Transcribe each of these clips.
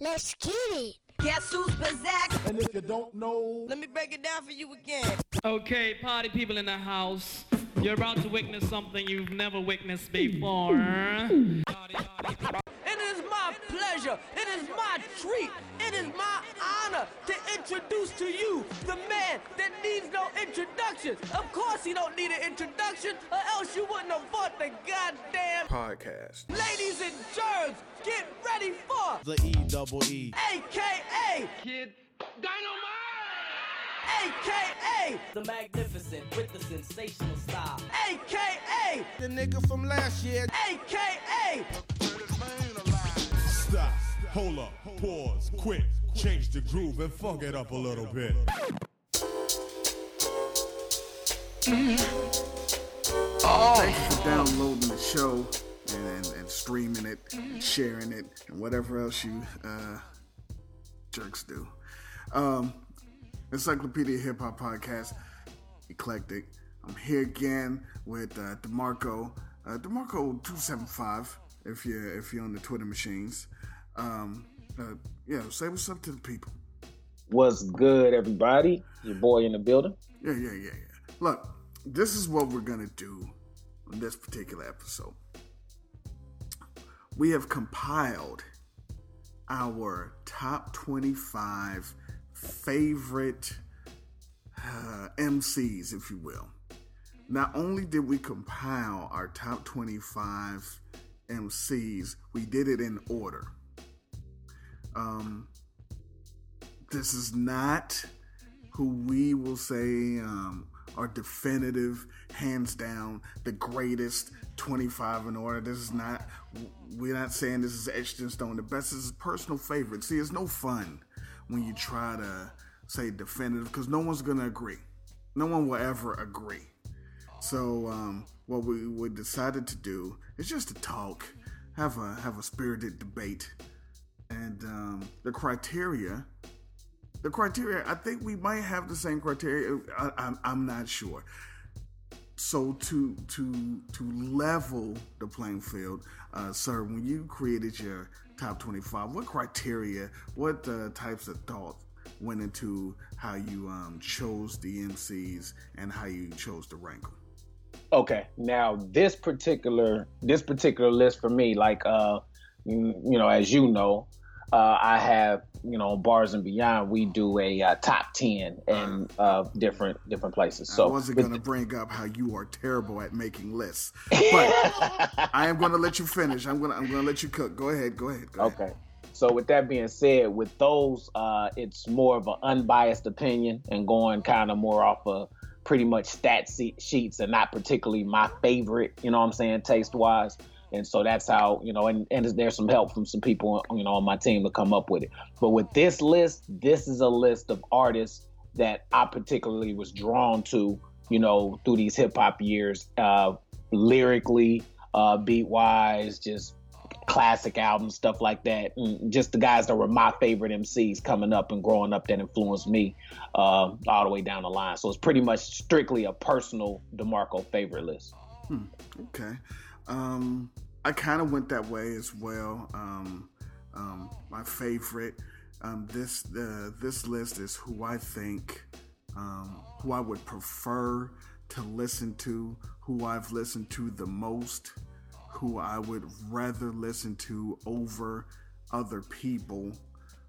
Let's get it. Guess who's back? And if you don't know, Let me break it down for you again. Okay, party people in the house. You're about to witness something you've never witnessed before. It is my pleasure, it is my treat, it is my honor to introduce to you the man that needs no introduction. Of course he don't need an introduction, or else you wouldn't have bought the goddamn podcast. ladies and germs. Get ready for The E double E. AKA Kid Dynamite! AKA The magnificent with the sensational style. AKA The nigga from last year. AKA Stop. Hold up. Pause. quit, Change the groove and fuck it up a little bit. Thank you for downloading the show and, and, and streaming it, and sharing it, and whatever else you uh, jerks do. Um, Encyclopedia Hip Hop Podcast, Eclectik. I'm here again with uh, Demarco, uh, Demarco two seven five. If you are if you're on the Twitter machines, um, uh, yeah, say what's up to the people. What's good, everybody? Your boy in the building. Yeah, yeah, yeah, yeah. Look, this is what we're gonna do on this particular episode. We have compiled our top 25 favorite uh, MCs, if you will. Not only did we compile our top 25 MCs, we did it in order. Um, this is not who we will say um, are definitive, hands down, the greatest 25 in order. This is not, we're not saying this is etched in stone. The best is personal favorite. See, it's no fun when you try to say definitive because no one's going to agree. No one will ever agree. So, um, what we, we decided to do is just to talk, have a have a spirited debate, and um, the criteria the criteria i think we might have the same criteria I, I'm, I'm not sure. So to to to level the playing field uh, sir when you created your top 25 what criteria what uh, types of thoughts went into how you um, chose the mcs and how you chose to rank them Okay, now this particular this particular list for me, like uh, you know, as you know, uh, I have you know bars and beyond. We do a uh, top ten in uh, different different places. So I wasn't going to bring up how you are terrible at making lists but i am going to let you finish i'm going to i'm going to let you cook go ahead go ahead go ahead. Okay. So with that being said, with those, uh, it's more of an unbiased opinion and going kind of more off of pretty much stat sheets and not particularly my favorite. You know what I'm saying, taste wise. And so that's how you know, and, and there's some help from some people you know on my team to come up with it. But with this list, this is a list of artists that I particularly was drawn to, you know, through these hip hop years, uh, lyrically, uh, beat wise, just classic albums, stuff like that. And just the guys that were my favorite MCs coming up and growing up that influenced me uh, all the way down the line. So it's pretty much strictly a personal DeMarco favorite list. Okay. Um, I kind of went that way as well. Um, um, my favorite. Um, this uh, this list is who I think, um, who I would prefer to listen to, who I've listened to the most, who I would rather listen to over other people,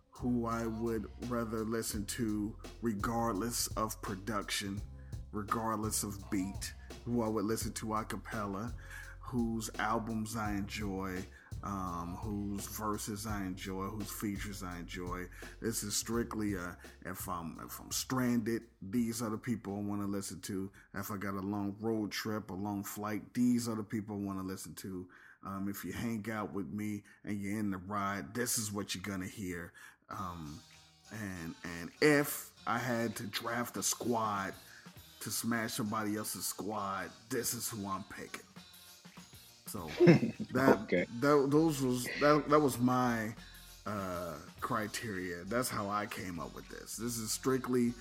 who I would rather listen to regardless of production, regardless of beat, who I would listen to a cappella, whose albums I enjoy, um, whose verses I enjoy, whose features I enjoy. This is strictly a if I'm if I'm stranded, these are the people I want to listen to. If I got a long road trip, a long flight, these are the people I want to listen to. Um, if you hang out with me and you're in the ride, this is what you're gonna hear. Um, and and if I had to draft a squad to smash somebody else's squad, this is who I'm picking. So that, Okay. that those was that, that was my uh, criteria. That's how I came up with this. This is strictly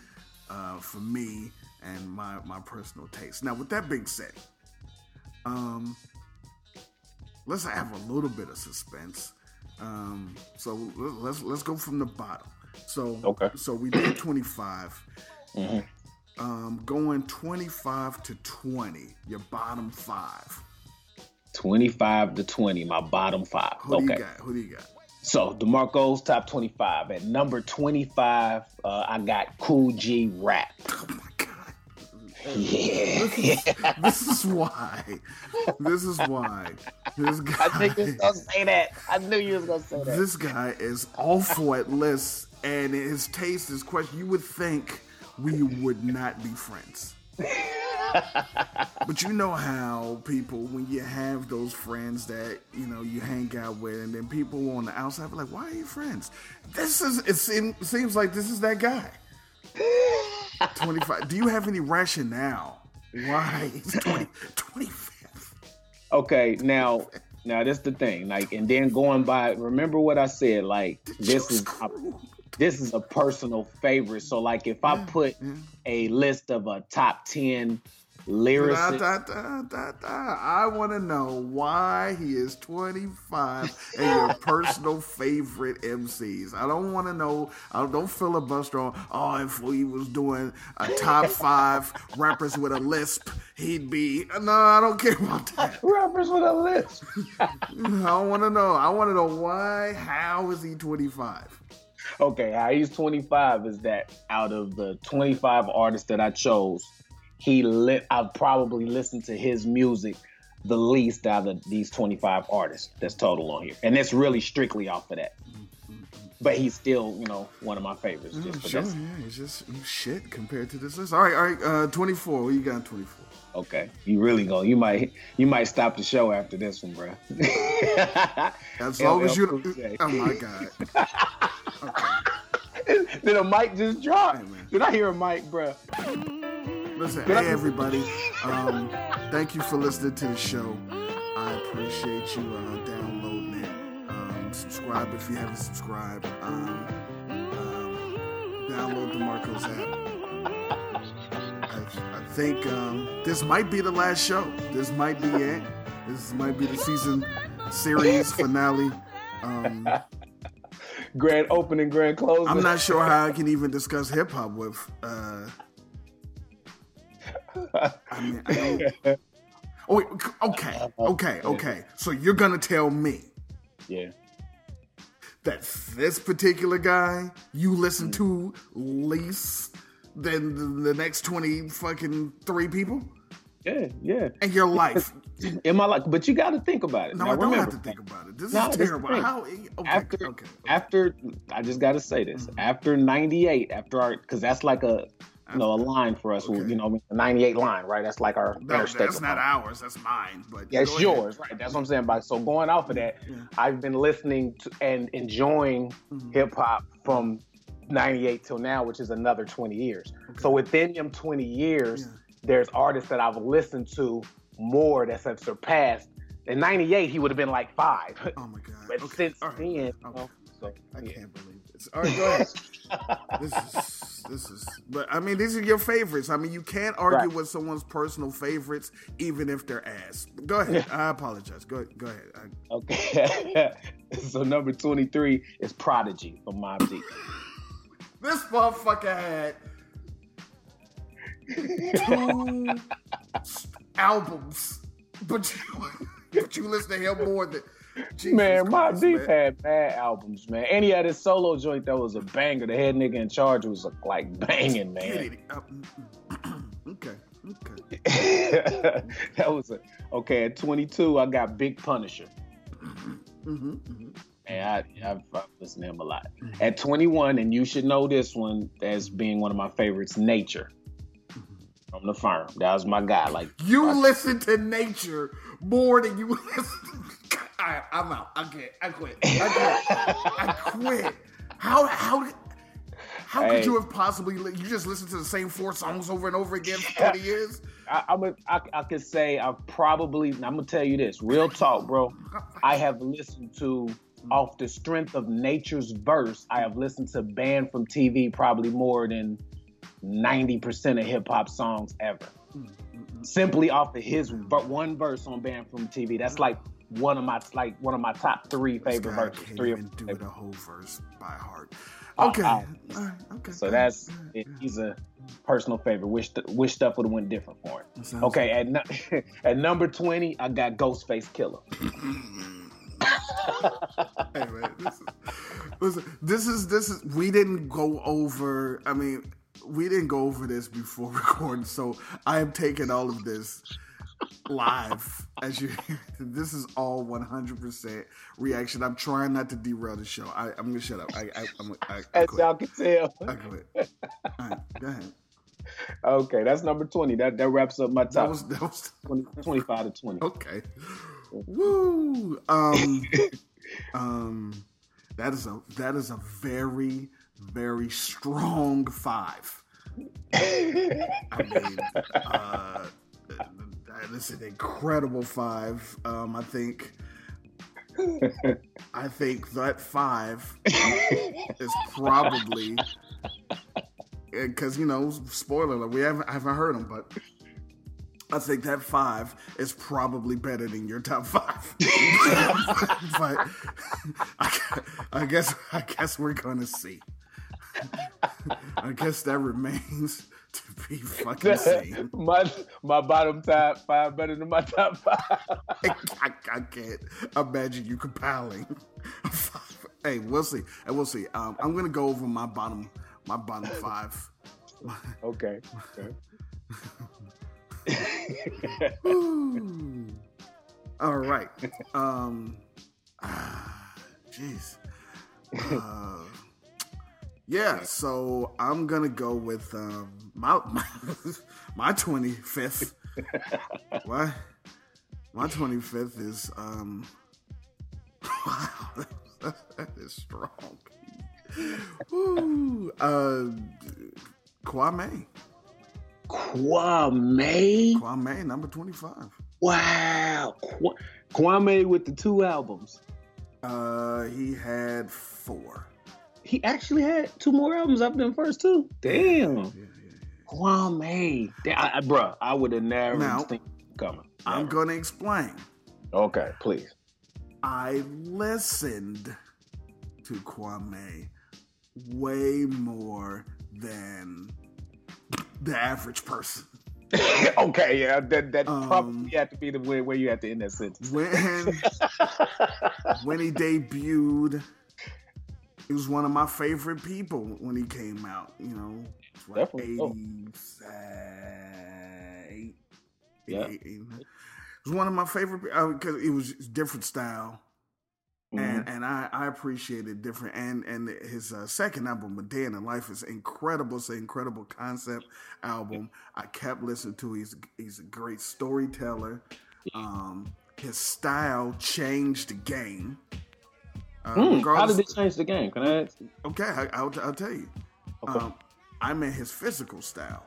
uh, for me and my my personal taste. Now, with that being said, um, let's have a little bit of suspense. Um, so let- let's let's go from the bottom. So Okay. So we did 25. Mhm. Um, going 25 to 20. Your bottom five. 25 to 20, my bottom five. Who do okay. you got? Who do you got? So DeMarco's top 25. At number 25, uh, I got Kool G Rap. Oh my god. Yeah. This is why. This is why. This guy. I think you was gonna say that. I knew you was gonna say that. This guy is awful at lists, and his taste is question. You would think we would not be friends. But you know how people, when you have those friends that you know you hang out with, and then people on the outside be like, "Why are you friends?" This is it. Seem, seems like this is that guy. Twenty five. Do you have any rationale why he's 20, 25th? Okay, now now that's the thing. Like, and then going by, remember what I said. Like, this is a, this is a personal favorite. So, like, if I put a list of a top ten Da, lyricists, da, da, da, da. I want to know why he is 25 and your personal favorite MCs. I don't want to know. I don't filibuster on. Oh, if we was doing a top five rappers with a lisp, he'd be. No, I don't care about that. rappers with a lisp. I don't want to know. I want to know why. How is he 25? Okay, how he's 25 is that out of the 25 artists that I chose, he lit. I've probably listened to his music the least out of these 25 artists that's total on here, and that's really strictly off of that. But he's still, you know, one of my favorites. Just for Sure, yeah, he's just shit compared to this list. All right, all right. Uh, 24. What you got? 24. Okay, you really go. You might, you might stop the show after this one, bro. As long as you. LL Cool J. Oh my god. Did a mic just drop? Hey. Did I hear a mic, bro? Listen, hey everybody. Um, thank you for listening to the show. I appreciate you uh, downloading it. Um, subscribe if you haven't subscribed. Um, um, download the Marcos app. Think um, this might be the last show. This might be it. This might be the season series finale. Um, Grand opening, grand closing. I'm not sure how I can even discuss hip hop with. Uh, I mean, I don't. Oh, wait, okay, okay, okay. So you're gonna tell me Yeah. that this particular guy you listen to least than the, the next twenty fucking three people Yeah, yeah. And your life? In my life, but you got to think about it. No, now, I don't remember, have to think about it. This No, is terrible. How? Okay, after okay, okay. after I just got to say this. Mm-hmm. After '98, after our because that's like a you know a line for us. Okay. You know, the '98 line, right? That's like our No, interstate. that's not ours. That's mine. But Yeah, go ahead. yours, right? That's what I'm saying. By so going off of that, Yeah. I've been listening to and enjoying Mhm. hip hop from '98 till now, which is another 20 years. So within them 20 years, Yeah. there's artists that I've listened to more that have surpassed. In '98, he would have been like five, Oh my god. but Okay, since right, then, you know, so I yeah. can't believe this. All right, go ahead. this is this is. But I mean, these are your favorites. I mean, you can't argue Right. with someone's personal favorites, even if they're ass. Go ahead. I apologize. Go go ahead. I, Okay. so number 23 is Prodigy from Mobb Deep. This motherfucker had two albums, but you but you listen to him more than. Jesus man, Christ, Deep had bad albums, man. And he had his solo joint that was a banger. The head nigga in charge was like banging, man. Uh, mm. okay. Okay. that was a okay. At 22, I got Big Punisher. hmm hmm And I, I've, I've listened to him a lot. Mm-hmm. At 21, and you should know this one as being one of my favorites, Nature mm-hmm. from the firm. That was my guy. Like You listen to nature more than you listen. All right, I'm out. I quit. I quit. I quit. I quit. How how how Hey. could you have possibly you just listen to the same four songs over and over again for 20 years? I, I'm a, I, I could say I've probably. I'm gonna tell you this, real talk, bro. I have listened to Mm. off the strength of Nature's verse. I have listened to Banned from TV probably more than ninety percent of hip hop songs ever. Mm, mm, simply off of his ver- one verse on Banned from TV. That's like one of my like one of my top three favorite verses. can't Three even of do favorite. the whole verse by heart. Oh, Okay. All right, okay. So that's right, it, he's a personal favorite. Wish th- wish stuff would have went different for him. That sounds Okay, at nu- at number twenty, I got Ghostface Killah. hey man, this is, this is this is we didn't go over. I mean, we didn't go over this before recording, so I am taking all of this live as you. This is all one hundred percent reaction. I'm trying not to derail the show. I, I'm gonna shut up. I, I, I'm, I, I As y'all can tell. I quit. All right, go ahead. Okay, that's number twenty. That that wraps up my That top was that was 20, 25 to twenty. okay. Woo. Um. Um. That is a that is a very very strong five. I mean, uh, that is an incredible five. Um, I think, I think that five is probably because you know, spoiler alert, we haven't I haven't heard them, but I think that five is probably better than your top five. but I, I guess I guess we're gonna see. I guess that remains to be fucking seen. my my bottom top five better than my top five. I, I can't imagine you compiling. hey, we'll see. And we'll see. Um, I'm gonna go over my bottom my bottom five. Okay. okay. All right. Um. ah, Jeez. Uh, yeah. So I'm gonna go with um, my my my 25th. What? My 25th is um. Wow, that is strong. Ooh, uh, Kwame. Kwame. Kwame, number 25. Wow. Kwa- Kwame with the two albums. Uh, he had four. He actually had two more albums after them first two. Damn. Yeah, yeah, yeah. Kwame. Damn, I, I, bruh, I would have never Now, coming. I'm gonna explain. Okay, please. I listened to Kwame way more than the average person. okay, yeah, that that Um, probably had to be the way where you had to end that sentence. When when he debuted, he was one of my favorite people when he came out. You know, like. 88, Yeah. 88, 89. It was one of my favorite because it was different style. Mhm. and and I, I appreciated different and and his uh, second album, A Day in the Life, is incredible. It's an incredible concept album. I kept listening to. He's he's a great storyteller. Um, his style changed the game. Uh, Mm, how did it change the game? Can I? ask? Okay, I, I'll I'll tell you. Okay. Um, I meant his physical style,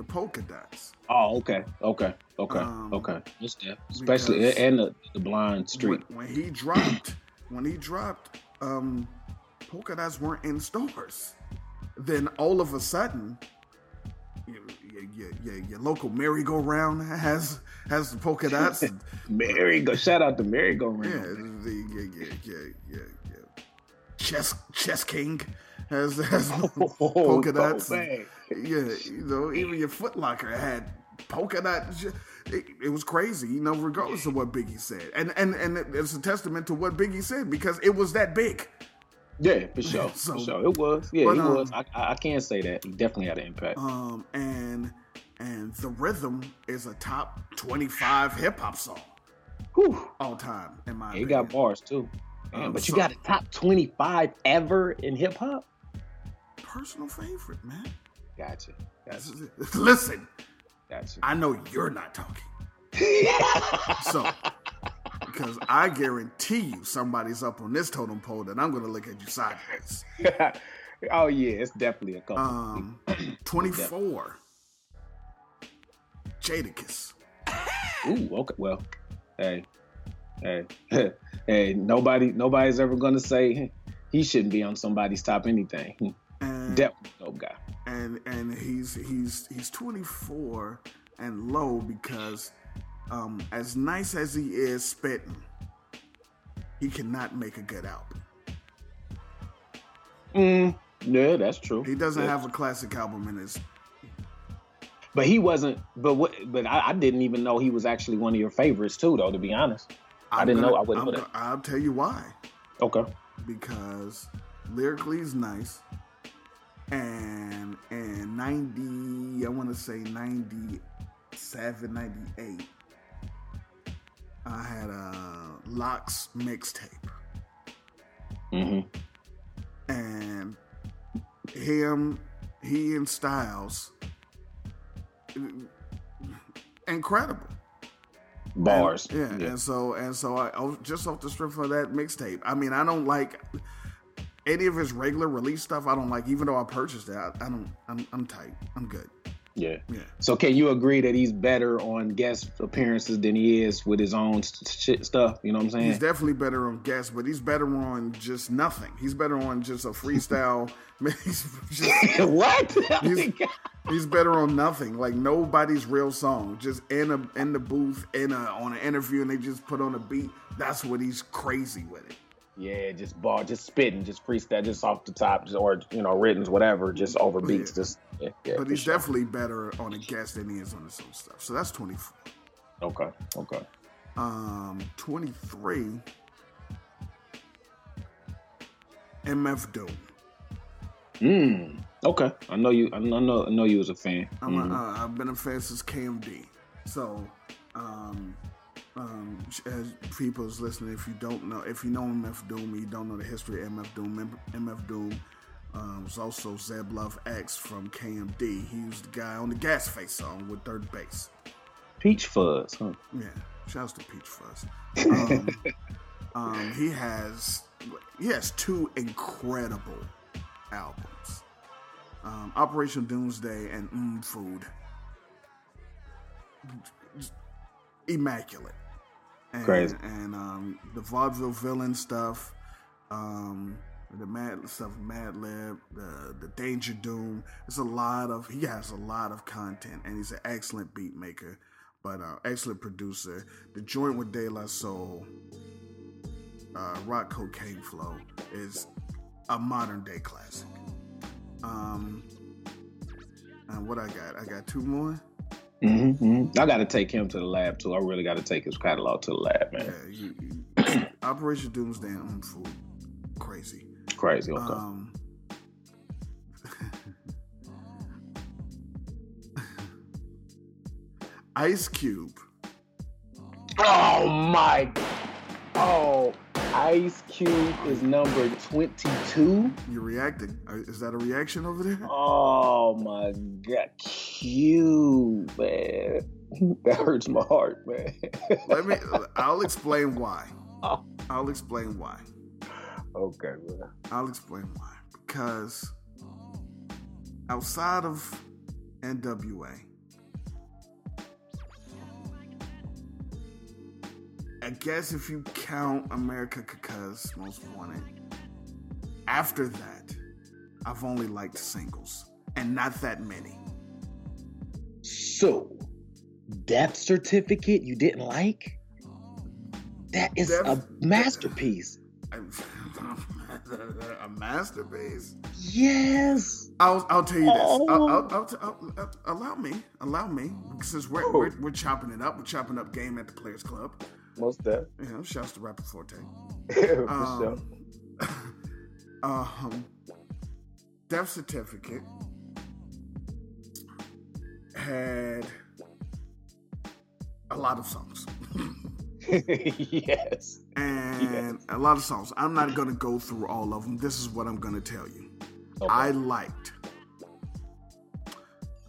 the polka dots. oh, okay, okay, okay, Um, okay. Especially and the, the blind street. When, when he dropped, when he dropped, um, polka dots weren't in stores. Then all of a sudden, your, your, your, your local merry-go-round has has the polka dots. Merry go. Shout out to Merry Go yeah, the yeah, yeah, yeah, yeah, yeah. Chess Chess King has has Oh, polka dots. man. Yeah, you know, even your Footlocker had polka dot. It, it was crazy, you know, regardless of what Biggie said, and and and it's a testament to what Biggie said because it was that big. Yeah, for sure. So- for sure. It was. Yeah, but, it um, was. I, I can't say that. He definitely had an impact. Um, and and the rhythm is a top twenty five hip hop song Whew. all time in my. He opinion. got bars too. Damn, Um, but you so- got a top 25 ever in hip hop? personal favorite, man. Gotcha. Gotcha. Listen, Gotcha. I know you're not talking, so because I guarantee you somebody's up on this totem pole that I'm going to look at you sideways. oh, yeah, it's definitely a couple. Um, 24. Jadakiss. Ooh, okay. Well, hey, hey, hey. Nobody, nobody's ever gonna say he shouldn't be on somebody's top anything. And, Definitely dope guy. And and he's he's he's 24 and low because um, as nice as he is spitting, he cannot make a good album. Mm, yeah, that's true. He doesn't Yeah. have a classic album in his. But he wasn't. But what? But I, I didn't even know he was actually one of your favorites too, though. To be honest, I I'm didn't gonna- know. I wouldn't it. I'll tell you why. Okay. Because lyrically he's nice, and and ninety, I want to say 97, 98, I had a LOX mixtape. mm-hmm. and him, he and Styles, incredible Bars. And- yeah, and so and so I oh, just off the strength of that mixtape. I mean, I don't like any of his regular release stuff. I don't like, even though I purchased it. I, I don't. I'm, I'm tight. I'm good. Yeah. Yeah. So can you agree that he's better on guest appearances than he is with his own shit stuff? You know what I'm saying? He's definitely better on guests, but he's better on just nothing. He's better on just a freestyle. he's just, what? Oh he's, he's better on nothing, like nobody's real song. Just in a in the booth, in a on an interview, and they just put on a beat. That's what he's crazy with it. Yeah, just ball, just spitting, just freestyle, just off the top, just, or you know, written, whatever, just over beats, just yeah, yeah. But he's sure. definitely better on a guest than he is on his own stuff. So that's twenty four. okay, okay. Um, twenty three. MF Doom. Mm, okay. I know you. I know. I know you was a fan. I'm Mhm. a, uh, I've been a fan since KMD. So, um, um, as people's listening, if you don't know, if you know MF Doom, you don't know the history of MF Doom. MF Doom um, was also Zev Love X from KMD. He was the guy on the Gas Face song with third Bass. Peach Fuzz. Huh? Yeah, shouts to Peach Fuzz. Um, um, he has he has two incredible albums, um, Operation Doomsday and Mm Food. Immaculate, and, Crazy. and um, the vaudeville villain stuff, um, the mad stuff, Madlib, the the Danger Doom. There's a lot of he has a lot of content, and he's an excellent beat maker but uh, excellent producer. The joint with De La Soul, uh, Rock Co.Kane Flow, is a modern day classic. Um, and what I got? I got two more. Hmm hmm I got to take him to the lab too. I really got to take his catalog to the lab, man. Yeah, you, you, Operation Doomsday and Um Food, crazy. Crazy. Okay. Um, Ice Cube. oh my. Oh, Ice Cube is number twenty-two. You're reacting? Uh, Is that a reaction over there? Oh my god, Cube, man. That hurts my heart, man. Let me. I'll explain why. Oh. I'll explain why. okay, man. I'll explain why. Because outside of NWA, I guess if you count America Cause Most Wanted, after that, I've only liked singles, and not that many. So, death certificate you didn't like? That is a masterpiece. a masterpiece. Yes. I'll, I'll tell you this. Oh. I'll, I'll, I'll- allow me, allow me, since we're, oh. we're we're chopping it up. We're chopping up game at the Players Club. Most. You know, shouts to Rapper Forte. For Um, um, death certificate had a lot of songs. yes. and a lot of songs. I'm not gonna go through all of them. This is what I'm gonna tell you. Okay. I liked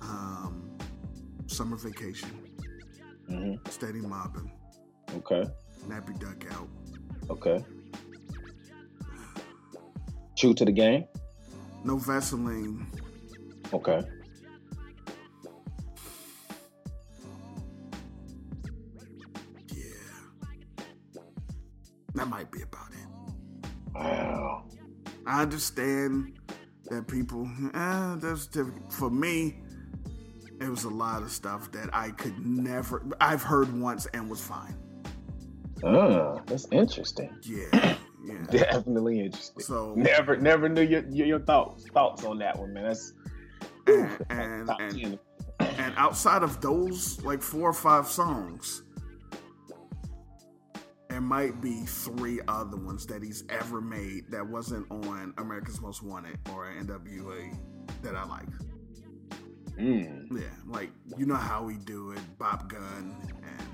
um, Summer Vacation, hmm Steady Mobbing, Okay. Nappy Dug Out, Okay. True to the game. No Vaseline, Okay. yeah. That might be about it. Wow. I understand that people, eh, death certificate. For me, It was a lot of stuff that I could never. I've heard once and was fine. Uh, that's interesting. Yeah, yeah. Definitely interesting. So Never, never knew your your, your thoughts thoughts on that one, man. That's and and, and and outside of those like four or five songs, there might be three other ones that he's ever made that wasn't on America's Most Wanted or NWA that I like. Mm. Yeah, like you know how we do it, Bop Gun and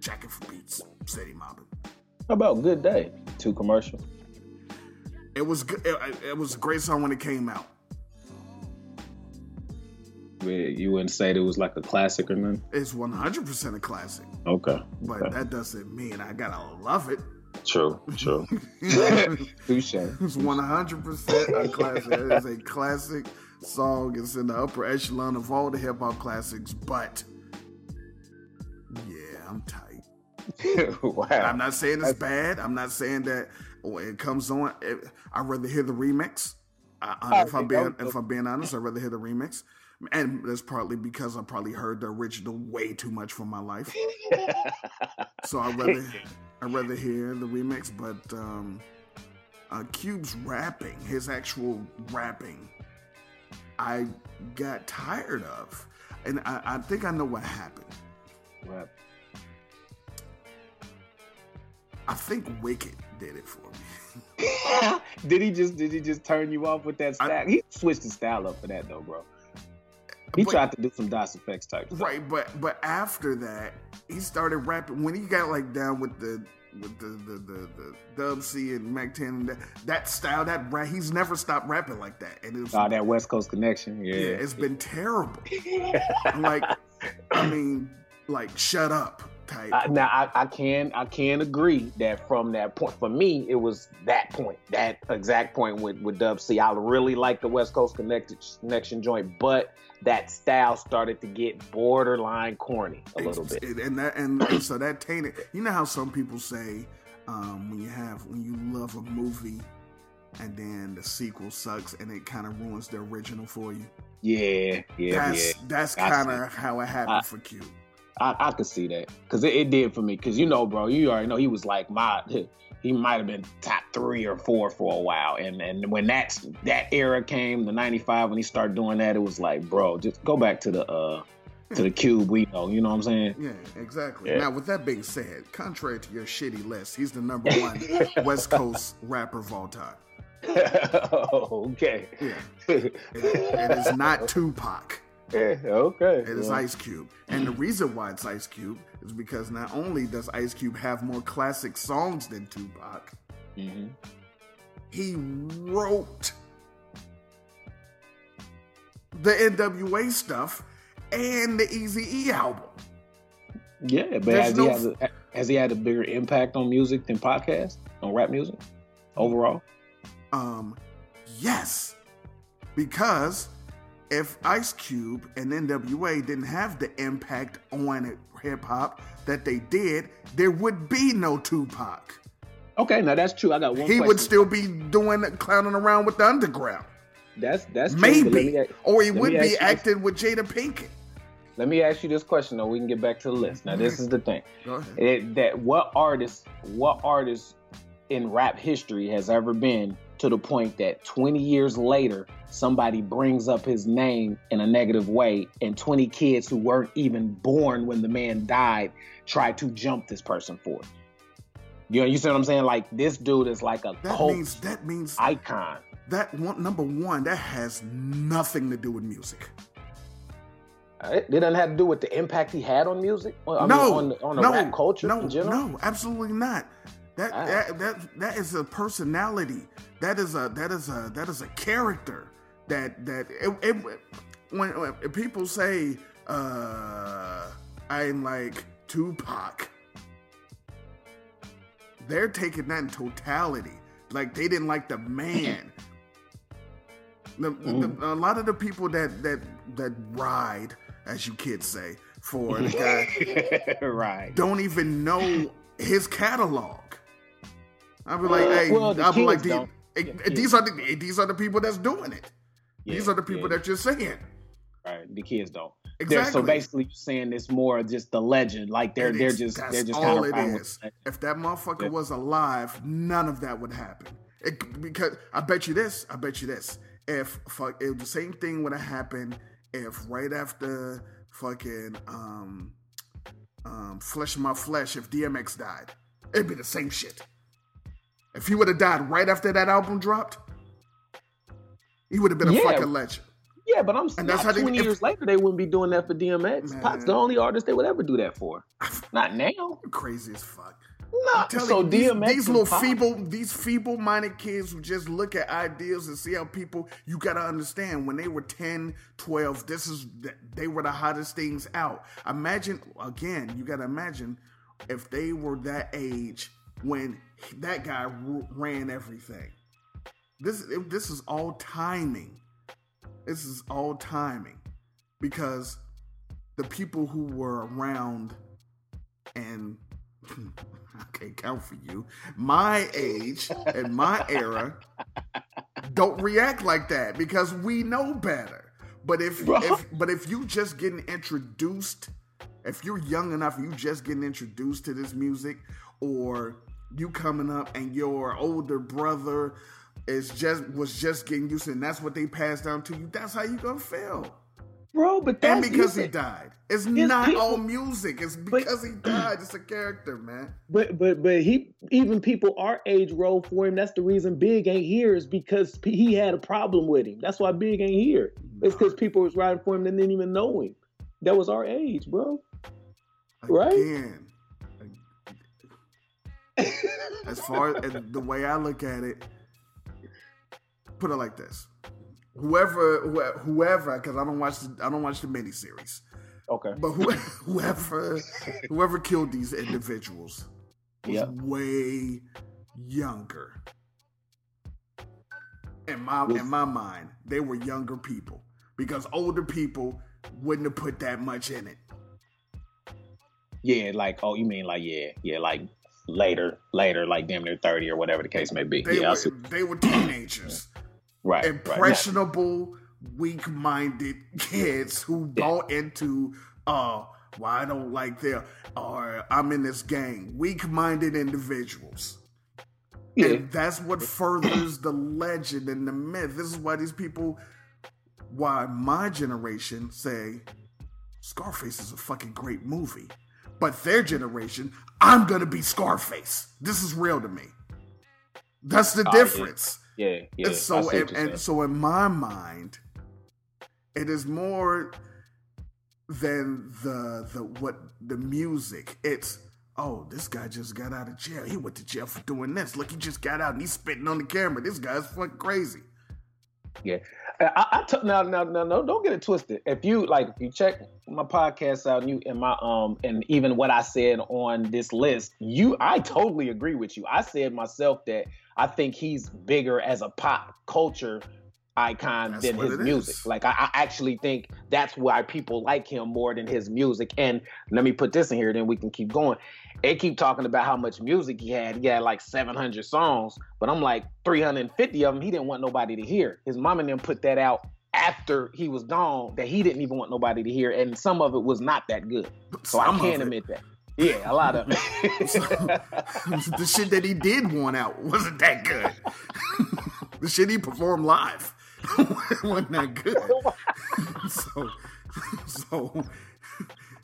Jackin' for Beats, Steady Mobbing. How about Good Day? Two commercial. It was good. It, it was a great song when it came out. Where You wouldn't say it was like a classic or nothing. It's one hundred percent a classic, Okay. but okay. that doesn't mean I gotta love it. True. True. Touche. It's one hundred percent a classic. It is a classic song. It's in the upper echelon of all the hip hop classics, but yeah, I'm tight. wow. I'm not saying it's bad. I'm not saying that when it comes on, it, I'd rather hear the remix. I, I- if I'm being if I'm being honest, I'd rather hear the remix, and that's partly because I probably heard the original way too much for my life. so I'd rather I'd rather hear the remix. But um, uh, Cube's rapping, his actual rapping, I got tired of, and I, I think I know what happened. I think Wicked did it for me. did he just did he just turn you off with that I- style? he switched the style up for that though, bro. He But- tried to do some Das EFX type stuff. Right, but but after that, he started rapping when he got like down with the with the the the, the Dub C and Mack Ten and that, that style that rap. He's never stopped rapping like that, and it was, Oh, ah, that West Coast connection. Yeah. yeah, it's been terrible. I'm like, I mean, like shut up type. I, now I, I can I can agree that from that point for me it was that point that exact point with with Dub C. I really like the West Coast connected connection joint, but that style started to get borderline corny a little bit. and that and, and so that tainted. You know how some people say um, when you have when you love a movie. And then the sequel sucks, and it kind of ruins the original for you. Yeah, yeah, that's yeah. that's kind of how it happened I- for Q. I, I could see that because it, it did for me. Because you know, bro, you already know he was like my. He might have been top three or four for a while, and and when that that era came, the '95 when he started doing that, it was like, bro, just go back to the uh to the cube we know. You know what I'm saying? Yeah, exactly. Yeah. Now, with that being said, contrary to your shitty list, he's the number one West Coast rapper of all time. okay. Yeah, it, it is not Tupac. Yeah, okay. It is Ice Cube, and the reason why it's Ice Cube is because not only does Ice Cube have more classic songs than Tupac, mhm. he wrote the NWA stuff and the Easy E album. Yeah, but has, no he had a, has he had a bigger impact on music than podcast on rap music overall? Um, yes, because if Ice Cube and NWA didn't have the impact on hip hop that they did, there would be no Tupac. Okay, now that's true. I got one. He would still be doing clowning around with the underground, That's that's true, maybe, me a- or he would be ask acting with Jada Pinkett. Let me ask you this question, though. We can get back to the list. Now, this is the thing: Go ahead. it, that what artist, what artist in rap history has ever been to the point that 20 years later somebody brings up his name in a negative way, and 20 kids who weren't even born when the man died try to jump this person for it? You know, you see what I'm saying? Like this dude is like a That cult means that means icon. that one number one that has nothing to do with music. Uh, it doesn't have to do with the impact he had on music. I mean, no, on on the no, rap culture no, in general. No, absolutely not. That, that that that is a personality. That is a that is a that is a character. That that it, it, when, when people say uh, I'm like Tupac, they're taking that in totality. Like they didn't like the man. The, the, a lot of the people that that that ride, as you kids say, for the guy right. don't even know his catalog. I'll be like, hey, well, I'll be like, these, don't. eh, Yeah, these are the these are the people that's doing it. these are the people yeah. that you're saying. Right. The kids don't. They're- Exactly. So basically, you're saying it's more just the legend. Like they're they're just they're just all kind it of. If that motherfucker Yeah. was alive, none of that would happen. It, because I bet you this. I bet you this. If fuck, if the same thing would have happened if right after fucking um um flesh of my flesh, if DMX died, it'd be the same shit. If he would have died right after that album dropped, he would have been a Yeah. fucking legend. Yeah, but I'm And that's how they- twenty if- years later they wouldn't be doing that for DMX. Man. Pac's the only artist they would ever do that for. Not now. Crazy as fuck. Telling so you, these, DMX these little feeble, these feeble-minded kids who just look at ideas and see how people. You gotta understand when they were 10, 12, This is they were the hottest things out. Imagine again. You gotta imagine if they were that age when that guy ran everything. This this is all timing. This is all timing because the people who were around and I can't count for you. My age and my era don't react like that because we know better. But if, if but if you just getting introduced, if you're young enough, you just getting introduced to this music, or you coming up and your older brother is just was just getting used to it, and that's what they passed down to you, that's how you gonna feel. bro. But And that's because he died. It's not people- all music. It's because he died. It's a character, man. But but but he even people our age roll for him. That's the reason Big ain't here is because he had a problem with him. That's why Big ain't here. It's because people was riding for him and didn't even know him. That was our age, bro. Right? As far as the way I look at it, put it like this: whoever, wh- whoever, because I don't watch, the, I don't watch the miniseries, Okay. but who, whoever, whoever killed these individuals was Yep. way younger. In my Was- in my mind, they were younger people because older people wouldn't have put that much in it. Yeah, like oh, you mean like yeah, yeah, like later, later, like damn near thirty or whatever the case may be. They yeah, were they were teenagers. right, right. impressionable, weak-minded kids who bought into, uh, well, I don't like their, or I'm in this gang. Weak-minded individuals. Yeah, And that's what furthers the legend and the myth. This is why these people, why my generation say Scarface is a fucking great movie. But their generation, I'm gonna be Scarface. This is real to me. That's the Oh, difference. yeah, yeah. And so, and, and so, in my mind, it is more than the the what the music. It's oh, this guy just got out of jail. He went to jail for doing this. Look, he just got out and he's spitting on the camera. This guy's fucking crazy. Yeah. I, I t- now, now, now, no, don't get it twisted. If you like, if you check my podcast out, and you and my um, and even what I said on this list, you, I totally agree with you. I said myself that I think he's bigger as a pop culture icon That's than his music. is. Like, I, I actually think that's why people like him more than his music. And let me put this in here, then we can keep going. They keep talking about how much music he had. He had like 700 songs, but I'm like 350 of them he didn't want nobody to hear. His mom and them put that out after he was gone that he didn't even want nobody to hear, and some of it was not that good. So Some I can't admit that. Yeah, a lot of it. the shit that he did want out wasn't that good. the shit he performed live wasn't that good. so, so.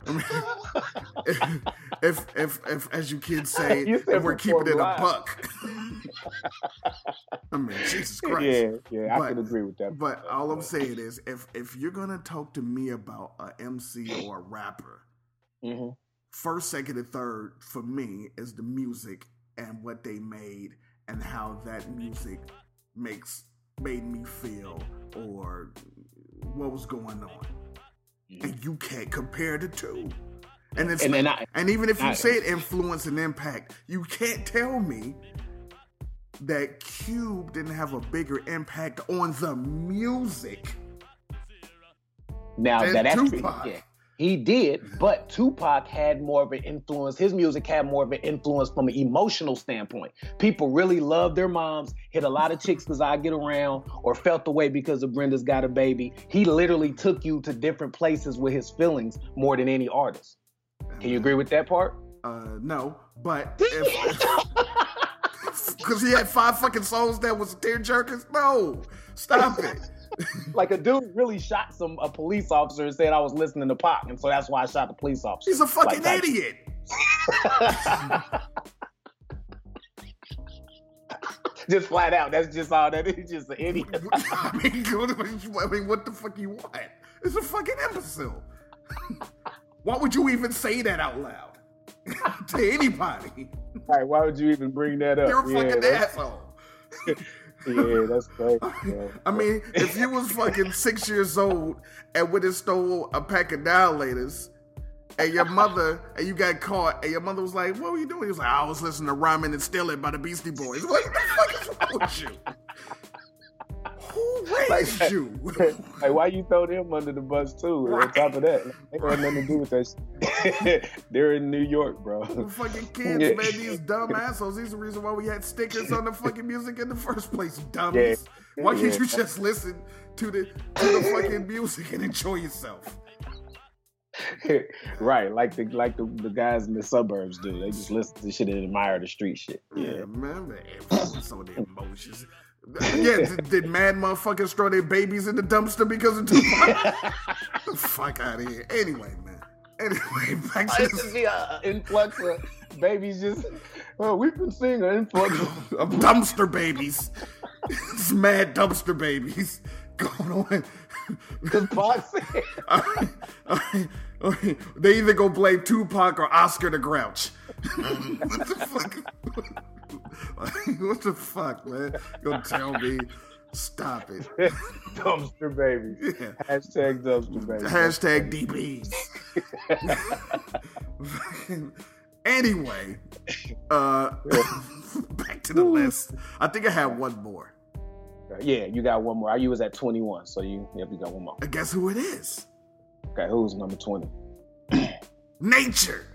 I mean, if, if, if, as you kids say, You if we're keeping it a buck. I mean, Jesus Christ. yeah, yeah, I But- can agree with that. But all I'm saying is, if if you're gonna talk to me about a MC or a rapper, hmm first, second, and third for me is the music and what they made and how that music makes made me feel or what was going on. Mm-hmm. And you can't compare the two. And it's And I- and even if you I- say it influence and impact, you can't tell me that Cube didn't have a bigger impact on the music Now that that's true. Tupac. Yeah, He did, but Tupac had more of an influence. His music had more of an influence from an emotional standpoint. People really loved their moms, hit a lot of chicks because I get around, or felt the way because of Brenda's Got a Baby. He literally took you to different places with his feelings more than any artist. Can you agree with that part? Uh, no, but because he had five fucking songs that was tear jerkers. No, stop it. Like a dude really shot some a police officer and said I was listening to pop, and so that's why I shot the police officer. He's a fucking Like, idiot. just flat out. That's just all that is. Just an idiot. I mean, I mean, what the fuck you want? It's a fucking imbecile. Why would you even say that out loud to anybody? All right, why would you even bring that up? You're a fucking that's, asshole. Yeah, that's crazy. I mean, if you was fucking six years old and went and stole a pack of dilators, and your mother and you got caught, and your mother was like, "What were you doing?" He was like, "I was listening to Rhymin' and Stealing by the Beastie Boys." What the fuck is wrong with you? Raised Like- you? Like, why you throw them under the bus too? On top of that, they had nothing to do with that. They're in New York, bro. The fucking kids, Yeah. man, these dumb assholes. These are the reason why we had stickers on the fucking music in the first place, dummies. Yeah. Why can't you just listen to the to the fucking music and enjoy yourself? right, like the like the, the guys in the suburbs do. They just listen to shit and admire the street shit. Yeah, Yeah. man, the influence on the emotions. Yeah, did, did mad motherfuckers throw their babies in the dumpster because of Tupac? the fuck out of here. Anyway, man. Anyway, back to should this. be an influx of babies just. Oh, we've been seeing an influx of dumpster babies. it's mad dumpster babies going on. because. I- I- I- they either go blame Tupac or Oscar the Grouch. what the fuck? what the fuck, man? You'll tell me. Stop it. dumpster babies. Yeah. Hashtag dumpster babies. Hashtag DBs. anyway, uh, back to the list. I think I have one more. Yeah, you got one more. You was at 21, so you yep, you got one more. And guess who it is? Okay, who's number 20? Nature.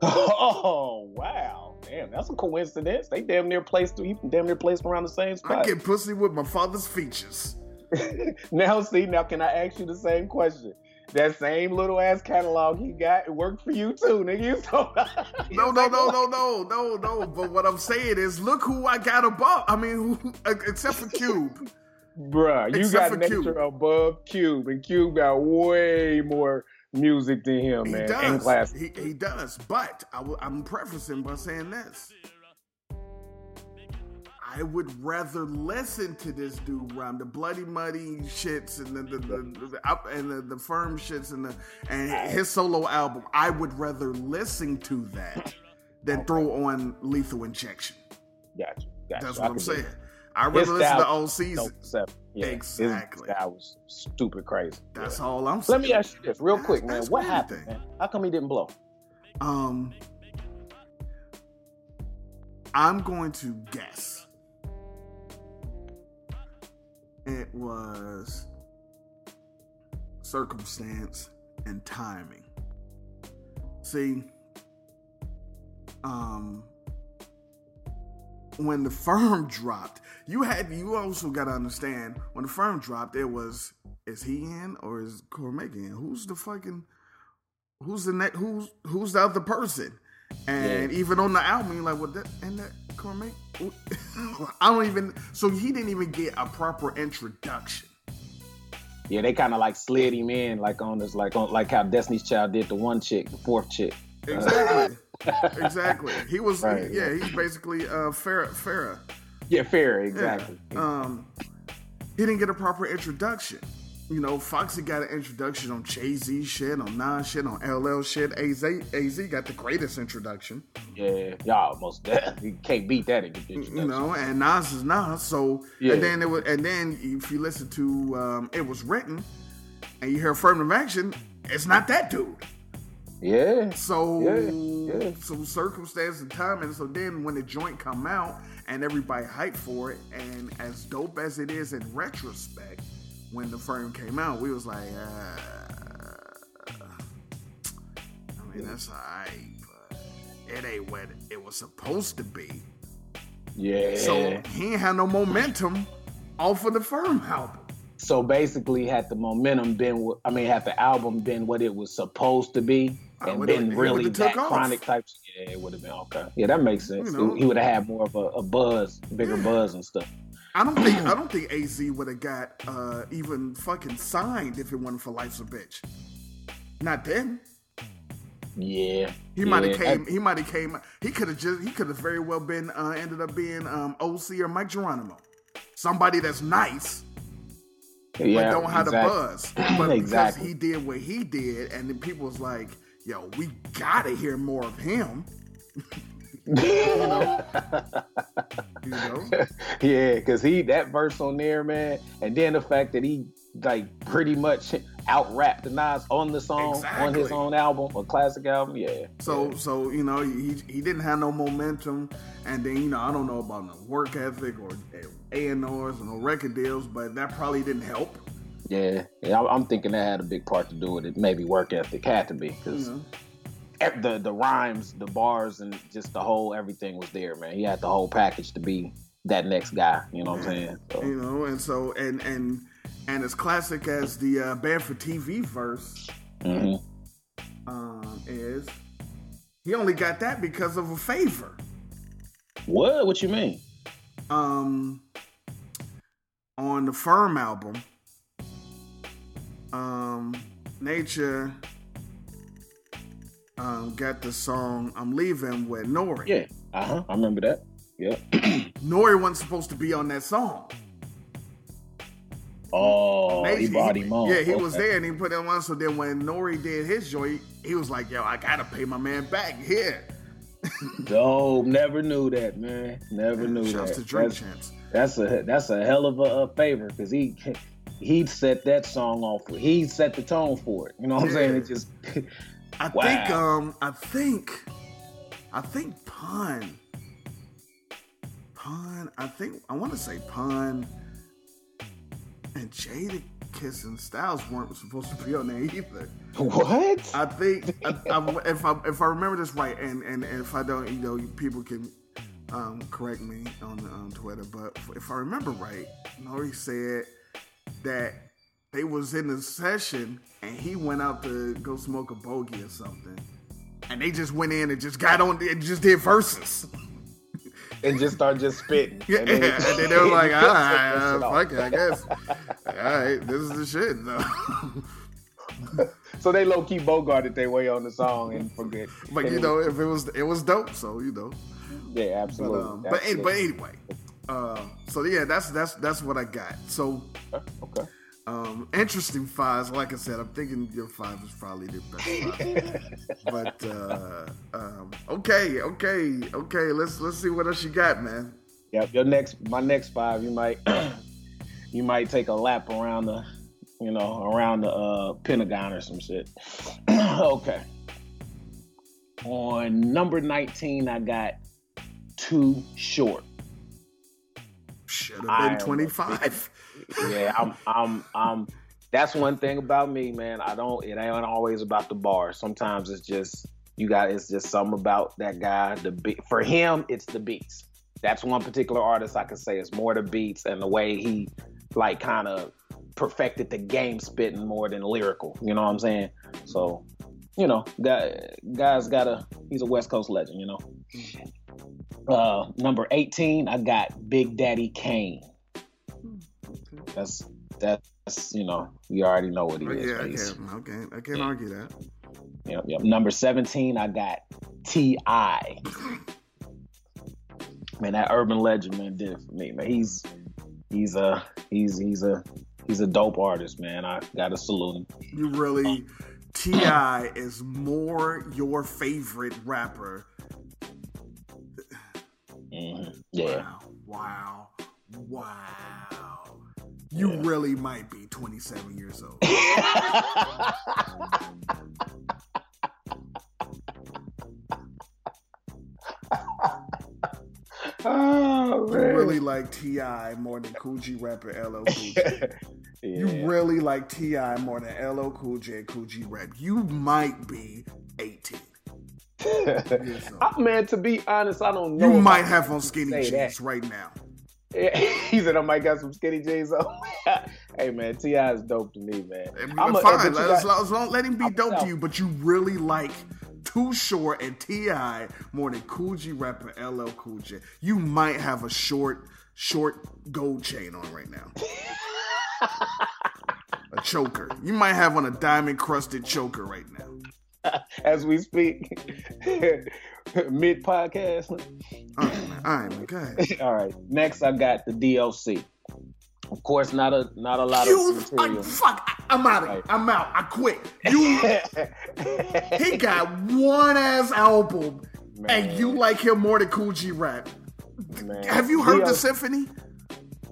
Oh wow. Damn, that's a coincidence. They damn near placed you damn near placed around the same spot. I get pussy with my father's features. now see, now can I ask you the same question? That same little ass catalog he got, it worked for you too, nigga. You so No, no, no, no, no, no, no. But what I'm saying is, look who I got above. I mean, who, except for Cube. Bruh, you Except got nature Cube. above Cube, and Cube got way more music than him, He man. And does. He, he does. But I w- I'm prefacing by saying this. I would rather listen to this dude rhyme the bloody muddy shits and the, the, the, up and the, the firm shits and the and his solo album. I would rather listen to that than throw on lethal injection. Gotcha. gotcha. That's what I'm saying. dig it. I His rather listen to old season. Yeah, Exactly. style was stupid crazy. That's Yeah. all I'm saying. Let me ask you this real quick, man. What happened, man? How come he didn't blow? Um, I'm going to guess. It was circumstance and timing. See, um, when the firm dropped, you had you also got to understand when the firm dropped, it was is he in or is Cormega in? Who's the fucking who's the net who's who's the other person? And even on the album you're like well that and that Cormega? I don't even so he didn't even get a proper introduction. Yeah, they kind of like slid him in, like on this, like on like how Destiny's Child did the one chick, the fourth chick. exactly exactly he was Right, yeah he's basically uh Farrah Farrah Yeah, fair, Yeah. exactly. um he didn't get a proper introduction you know Foxy got an introduction on Jay Z shit on Nas shit on LL shit AZ AZ got the greatest introduction Yeah, y'all almost definitely can't beat that in the you introduction. know, and Nas is Nas. So Yeah. and then it was, and then if you listen to um, it was written, and you hear affirmative action, it's not that dude. Yeah, So Yeah, yeah. so circumstance and time, and so then when the joint come out and everybody hyped for it, and as dope as it is in retrospect, when the firm came out, we was like, uh, I mean, that's alright, but it ain't what it was supposed to be. Yeah. So he ain't had no momentum off of the firm album. So basically, had the momentum been, I mean, had the album been what it was supposed to be, and been really that chronic type, yeah, it would have been okay. Yeah, that makes sense. You know. he would have had more of a, a buzz, bigger buzz and stuff. I don't think I don't think Az would have got uh, even fucking signed if it wasn't for Life's a Bitch. Not then. Yeah, He might have yeah, came. He might have came. He could have just. He could have very well been. Uh, ended up being um, OC or Mic Geronimo. Somebody that's nice, yeah, but don't have exactly. the buzz. But Exactly. because he did what he did, and then people was like, "Yo, we gotta hear more of him." You know? yeah, because he that verse on there, man, and then the fact that he like pretty much out rapped the Nas on the song on his own album, a classic album. Yeah. So so you know he he didn't have no momentum, and then you know I don't know about no work ethic or A and R's or no record deals, but that probably didn't help. Yeah, yeah, I'm- thinking that had a big part to do with it. Maybe work ethic had to be because know? the the rhymes, the bars, and just the whole everything was there, man. He had the whole package to be that next guy. You know what I'm saying? So, you know, and so and and and as classic as the uh, Banned from TV verse mhm. um, is, he only got that because of a favor. What? What you mean? Um, on the Firm album, um, Nature um, got the song "I'm Leaving" with Nori. Yeah. Uh huh. I remember that. Yeah. Nori wasn't supposed to be on that song. Oh, Nature- he brought him on. Yeah, he was there and he put him on. So then when Nori did his joint, he was like, "Yo, I gotta pay my man back here." Dope. Never knew that, man. Never knew Shouts that. to Drink That's, Champs. that's a that's a hell of a, uh favor because he he set that song off. He set the tone for it. You know what I'm saying? It just I Wow. think um I think I think Pun Pun I think I want to say Pun and Jada Kiss and Styles weren't supposed to be on there either. what? I think I, I, if I if I remember this right, and, and and if I don't, you know, people can um, correct me on on Twitter. But if I remember right, Nori said that they was in the session and he went out to go smoke a bogey or something, and they just went in and just got on and just did verses. and just start just spitting. Yeah, And and then- they were like, all right, uh, fuck it, I guess. all right, this is the shit. though. So they low key bogarted their way on the song and forget. but and you know, if it was, it was dope. So you know. yeah, But, absolutely. um, but, Absolutely. but anyway, uh, so yeah, that's that's that's what I got. So okay. um, interesting fives. Like I said, I'm thinking your five is probably the best five. but uh, um, okay, okay, okay. Let's let's see what else you got, man. Yep. Your next, my next five, you might, you might take a lap around the, you know, around the uh, Pentagon or some shit. okay. On number nineteen, I got Too Short. Should have been 25. Yeah, I'm, I'm, I'm. That's one thing about me, man. I don't. It ain't always about the bar. Sometimes it's just you got. It's just something about that guy. The beat for him, it's the beats. That's one particular artist I can say it's more the beats and the way he like kind of perfected the game spitting more than lyrical. You know what I'm saying? So, you know, guy, guy's got a. He's a West Coast legend. You know. Mm-hmm. Uh, number 18, I got Big Daddy Kane. That's that's you know you already know what he Oh, is. yeah, I can't, okay, I can't argue that. Yep, yep. Number seventeen, I got Ti. Man, that urban legend man did it for me. Man, he's he's a he's he's a he's a dope artist, man. I gotta salute him. You really, T.I. is more your favorite rapper. Mhm. Yeah, Wow, wow, wow. You really might be 27 years old. oh You really like T.I. more than Kool G rapper LL Cool J. You really like T.I. more than LL Cool J Kool G Rap. You might be 18. I- man, to be honest, I don't know. You might have on skinny jeans that. right now. he said oh I might got some skinny jeans on. hey man, T.I. is dope to me, man. I'm a- fine. Let, got- us let, let him be I'm dope to you, but you really like Too Short and T.I. more than Kool G rapper LL Cool J. You might have a short, short gold chain on right now. a choker. You might have on a diamond crusted choker right now. as we speak, mid podcast. All right, man. All right, man. All right. Next, I got the DOC. Of course, not a not a lot You, uh, of I, fuck! I, I'm out of. Right. I'm out. I quit. You, he got one ass album, and you like him more than Kool G Rap. Man. Have you heard the symphony?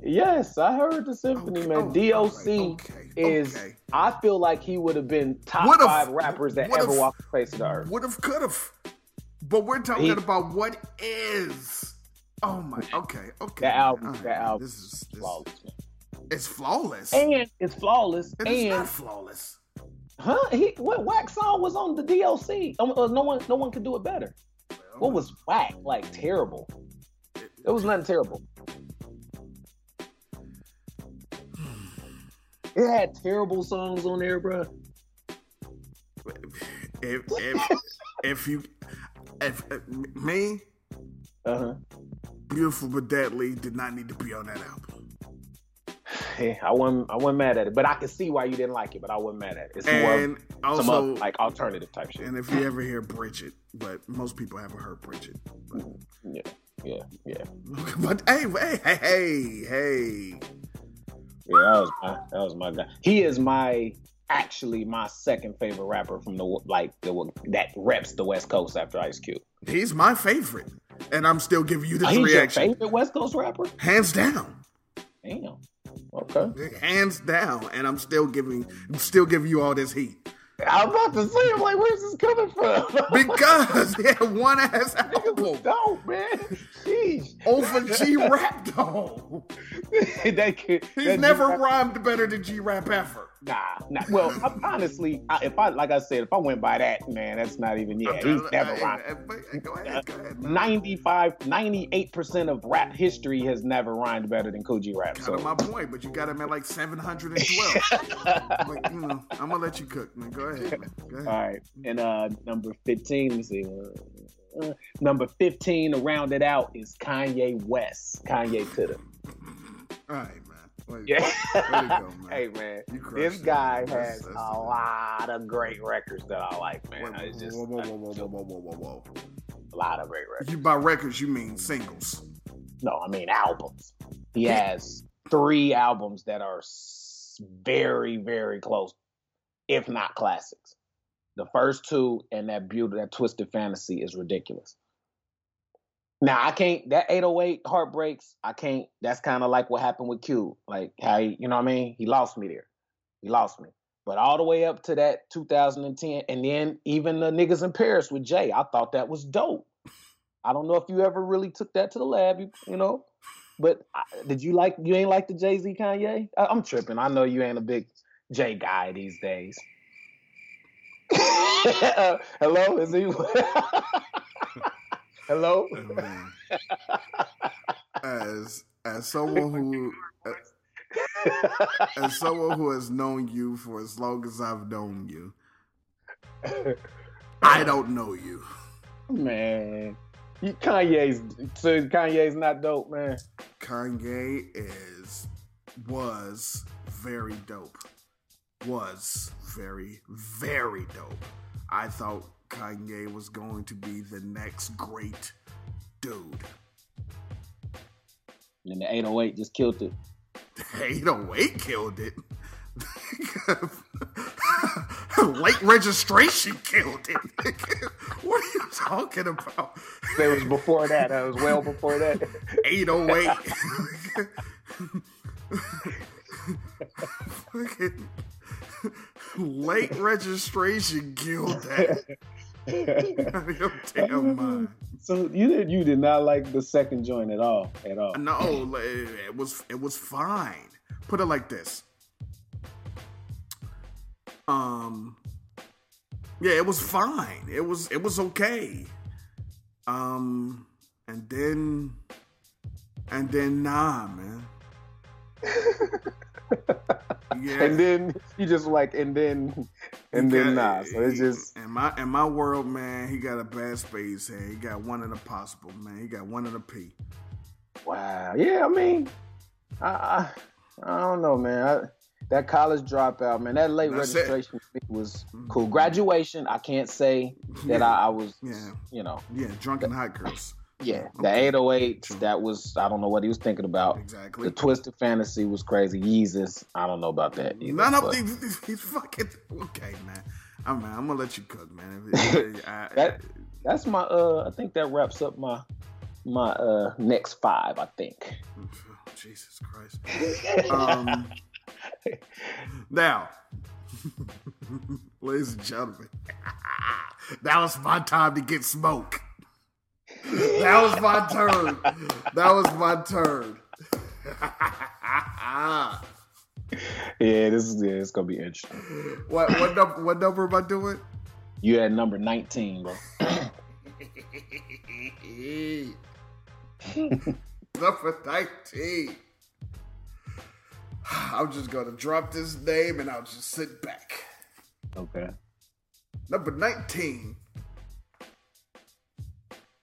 Yes, I heard the symphony, Okay, man. oh, DOC alright, okay, is. okay. I feel like he would have been top Would've- five rappers that would've- ever walked the face of the earth. Would have, could have. But we're talking He- about what is. Oh my. Okay. Okay. That album, right, that album, This is this, flawless. It's flawless. And it's flawless. It and not flawless. huh? He what Wax song was on the DOC? Uh, no one, no one could do it better. What was whack? Like terrible. It was nothing terrible. It had terrible songs on there, bro. If if if you if, if me Uh huh. beautiful but deadly did not need to be on that album. Yeah, I wasn't, I wasn't mad at it, but I could see why you didn't like it. But I wasn't mad at it. It's And more some also, of, like alternative type shit. and if you ever hear Bridget, but most people haven't heard Bridget. Yeah, yeah, yeah, But hey, hey, hey, hey, hey. Yeah. That was my, that was my guy. He is my actually my second favorite rapper from the like the that reps the West Coast after Ice Cube. He's my favorite, and I'm still giving you this Oh, He's your reaction, favorite West Coast rapper? hands down, Damn. Okay. hands down, and I'm still giving, I'm still giving you all this heat I was about to say, I'm like, where's this coming from? because he had one ass album Dope, man. Sheesh. over G Rap though. that kid, He's that never dude- rhymed better than G Rap ever. Nah, nah. Well, I- honestly, I, if I like I said, if I went by that, man, that's not even yeah. He's never rhymed. hey, hey, Go ahead, go ahead. 95, 98% of rap history has never rhymed better than Kool G Rap. Kind of So my point, but you got him at like 712. but, you know, I'm gonna let you cook, man. Go ahead, man. Go ahead. all right, and uh number fifteen. Let me see. Uh, number fifteen to round it out is Kanye West. Kanye to the All right, Way, yeah. go, man. hey man, this guy. That's- has that's a lot of great records that I like, man. It's just whoa, whoa, whoa, whoa, whoa, whoa, whoa, whoa, whoa. a lot of great records. You by records, you mean singles. No, I mean albums. He has three albums that are very, very close, if not classics. The first two and that beauty, that twisted fantasy is ridiculous. Now I can't that 808 heartbreaks. I can't. That's kind of like what happened with Q. Like how he, you know what I mean? He lost me there. He lost me. But all the way up to that 2010, and then even the niggas in Paris with Jay, I thought that was dope. I don't know if you ever really took that to the lab, you, you know. But I, did you like you ain't like the Jay Z Kanye? I, I'm tripping. I know you ain't a big Jay guy these days. Hello, is he? hello. Oh. As as someone who as someone who has known you for as long as I've known you, I don't know you. man, you, Kanye's so Kanye's not dope, man. Kanye is was very dope. Was very very dope. I thought Kanye was going to be the next great dude. And the 808 just killed it. The 808 killed it. Late registration killed it. what are you talking about? It was before that. That was well before that. 808. Fucking Late registration guild that. Out of your damn mind. So you did you did not like the second joint at all, at all. No, it was it was fine. Put it like this. Um yeah, it was fine. It was it was okay. Um, and then and then nah, man. yeah. And then you just like, and then, and He then got- nah. So it's just in my in my world, man. He got a bad space head. He got one in the possible, man. He got one in the P. wow. Yeah, I mean, I I, I don't know, man. I, that college dropout, man. That late That's registration was mm-hmm. cool. Graduation, I can't say that Yeah. I, I was, Yeah, you know, yeah. Drunken hot girls. Yeah. The Okay. 808, that was, I don't know what he was thinking about. Exactly. The Twisted Fantasy was crazy. Yeezus, I don't know about that. Either, None of these. He's fucking okay, man. I'm man, I'm gonna let you cook, man. I- That- That's my. uh I think that wraps up my my uh next five. I think. Jesus Christ. Um, now, ladies and gentlemen, that was my time to get smoke. That was my turn. That was my turn. Yeah, this is yeah, it's gonna be interesting. what what number? What number am I doing? You at number nineteen, bro. number nineteen. I'm just gonna drop this name and I'll just sit back. Okay. Number 19.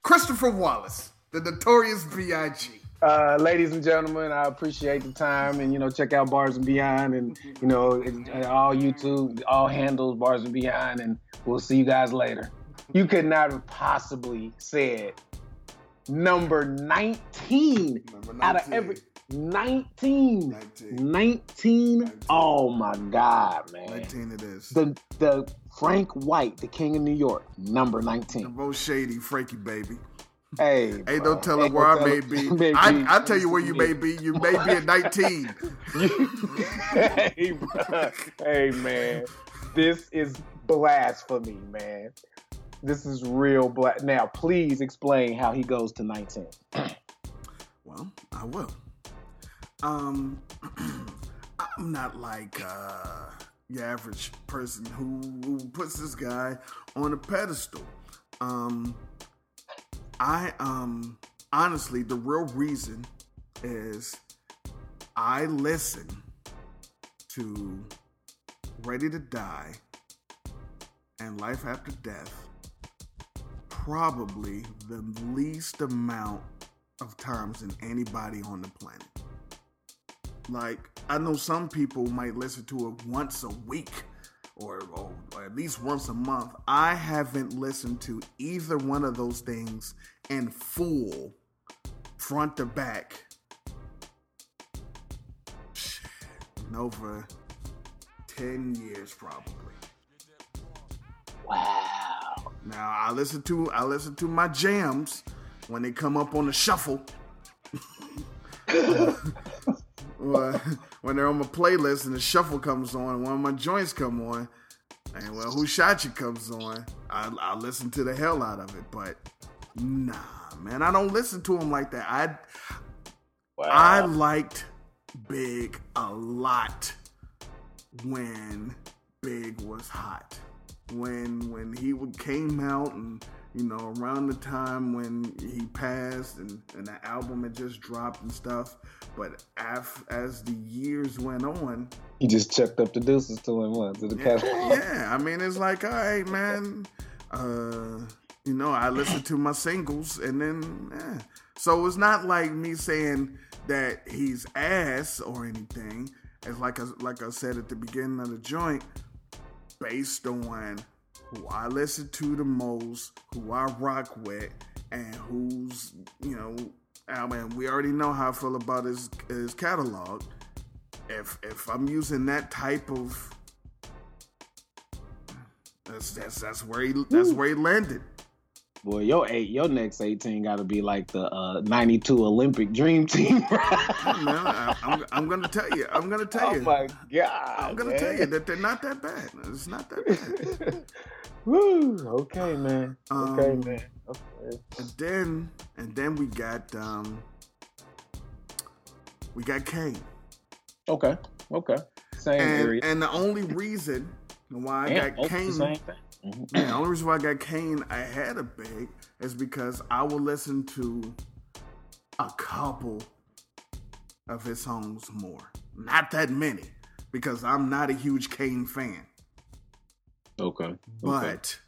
Christopher Wallace, the notorious B.I.G. Uh, ladies and gentlemen, I appreciate the time, and you know, check out Bars and Beyond, and you know, all YouTube, all handles Bars and Beyond, and we'll see you guys later. You could not have possibly said number nineteen Number out of every 19. 19. 19. Oh my God, man. 19 it is. The the Frank White, the King of New York, number The 19. most shady, Frankie baby. Hey, Hey, bro. don't tell her where I may be. I, I tell you where you may be. You may be at 19. hey, bro. hey, man. This is blasphemy, man. This is real black. Now, please explain how he goes to 19. Well, I will. Um, I'm not like uh, average person who, who puts this guy on a pedestal. Um, I um honestly, the real reason is I listen to Ready to Die and Life After Death probably the least amount of times than anybody on the planet. Like, I know some people might listen to it once a week or, or, or at least once a month. I haven't listened to either one of those things in full, front to back, in over 10 years probably. Wow. Now I listen to I listen to my jams when they come up on the shuffle. Well, when they're on my playlist and the shuffle comes on, one of my joints come on, and well, who shot you comes on, I, I listen to the hell out of it. But nah, man, I don't listen to them like that. I Wow. I liked Big a lot when Big was hot. When when he would came out and you know around the time when he passed and, and the album had just dropped and stuff. But af, as the years went on, he just checked up the deuces to him once to the yeah, yeah, I mean it's like all right, man. Uh, you know, I listen to my singles and then yeah. So it's not like me saying that he's ass or anything. It's like I, like I said at the beginning of the joint, based on who I listen to the most, who I rock with, and who's you know. I mean, we already know how I feel about his his catalog. If if I'm using that type of that's that's that's where he that's where he landed. Boy, your eight, your next eighteen got to be like the uh, '92 Olympic Dream Team. Man, I, I'm I'm gonna tell you. I'm gonna tell oh you. my god! I'm gonna man. tell you that they're not that bad. It's not that bad. Woo! Okay, man. Okay, Um, man. Okay. And then and then we got um we got Kane. Okay. Okay. Same And area. and the only reason why I Damn, got both the Kane same thing. Yeah, the only reason why I got Kane ahead of Big is because I will listen to a couple of his songs more. Not that many, because I'm not a huge Kane fan. Okay. okay. But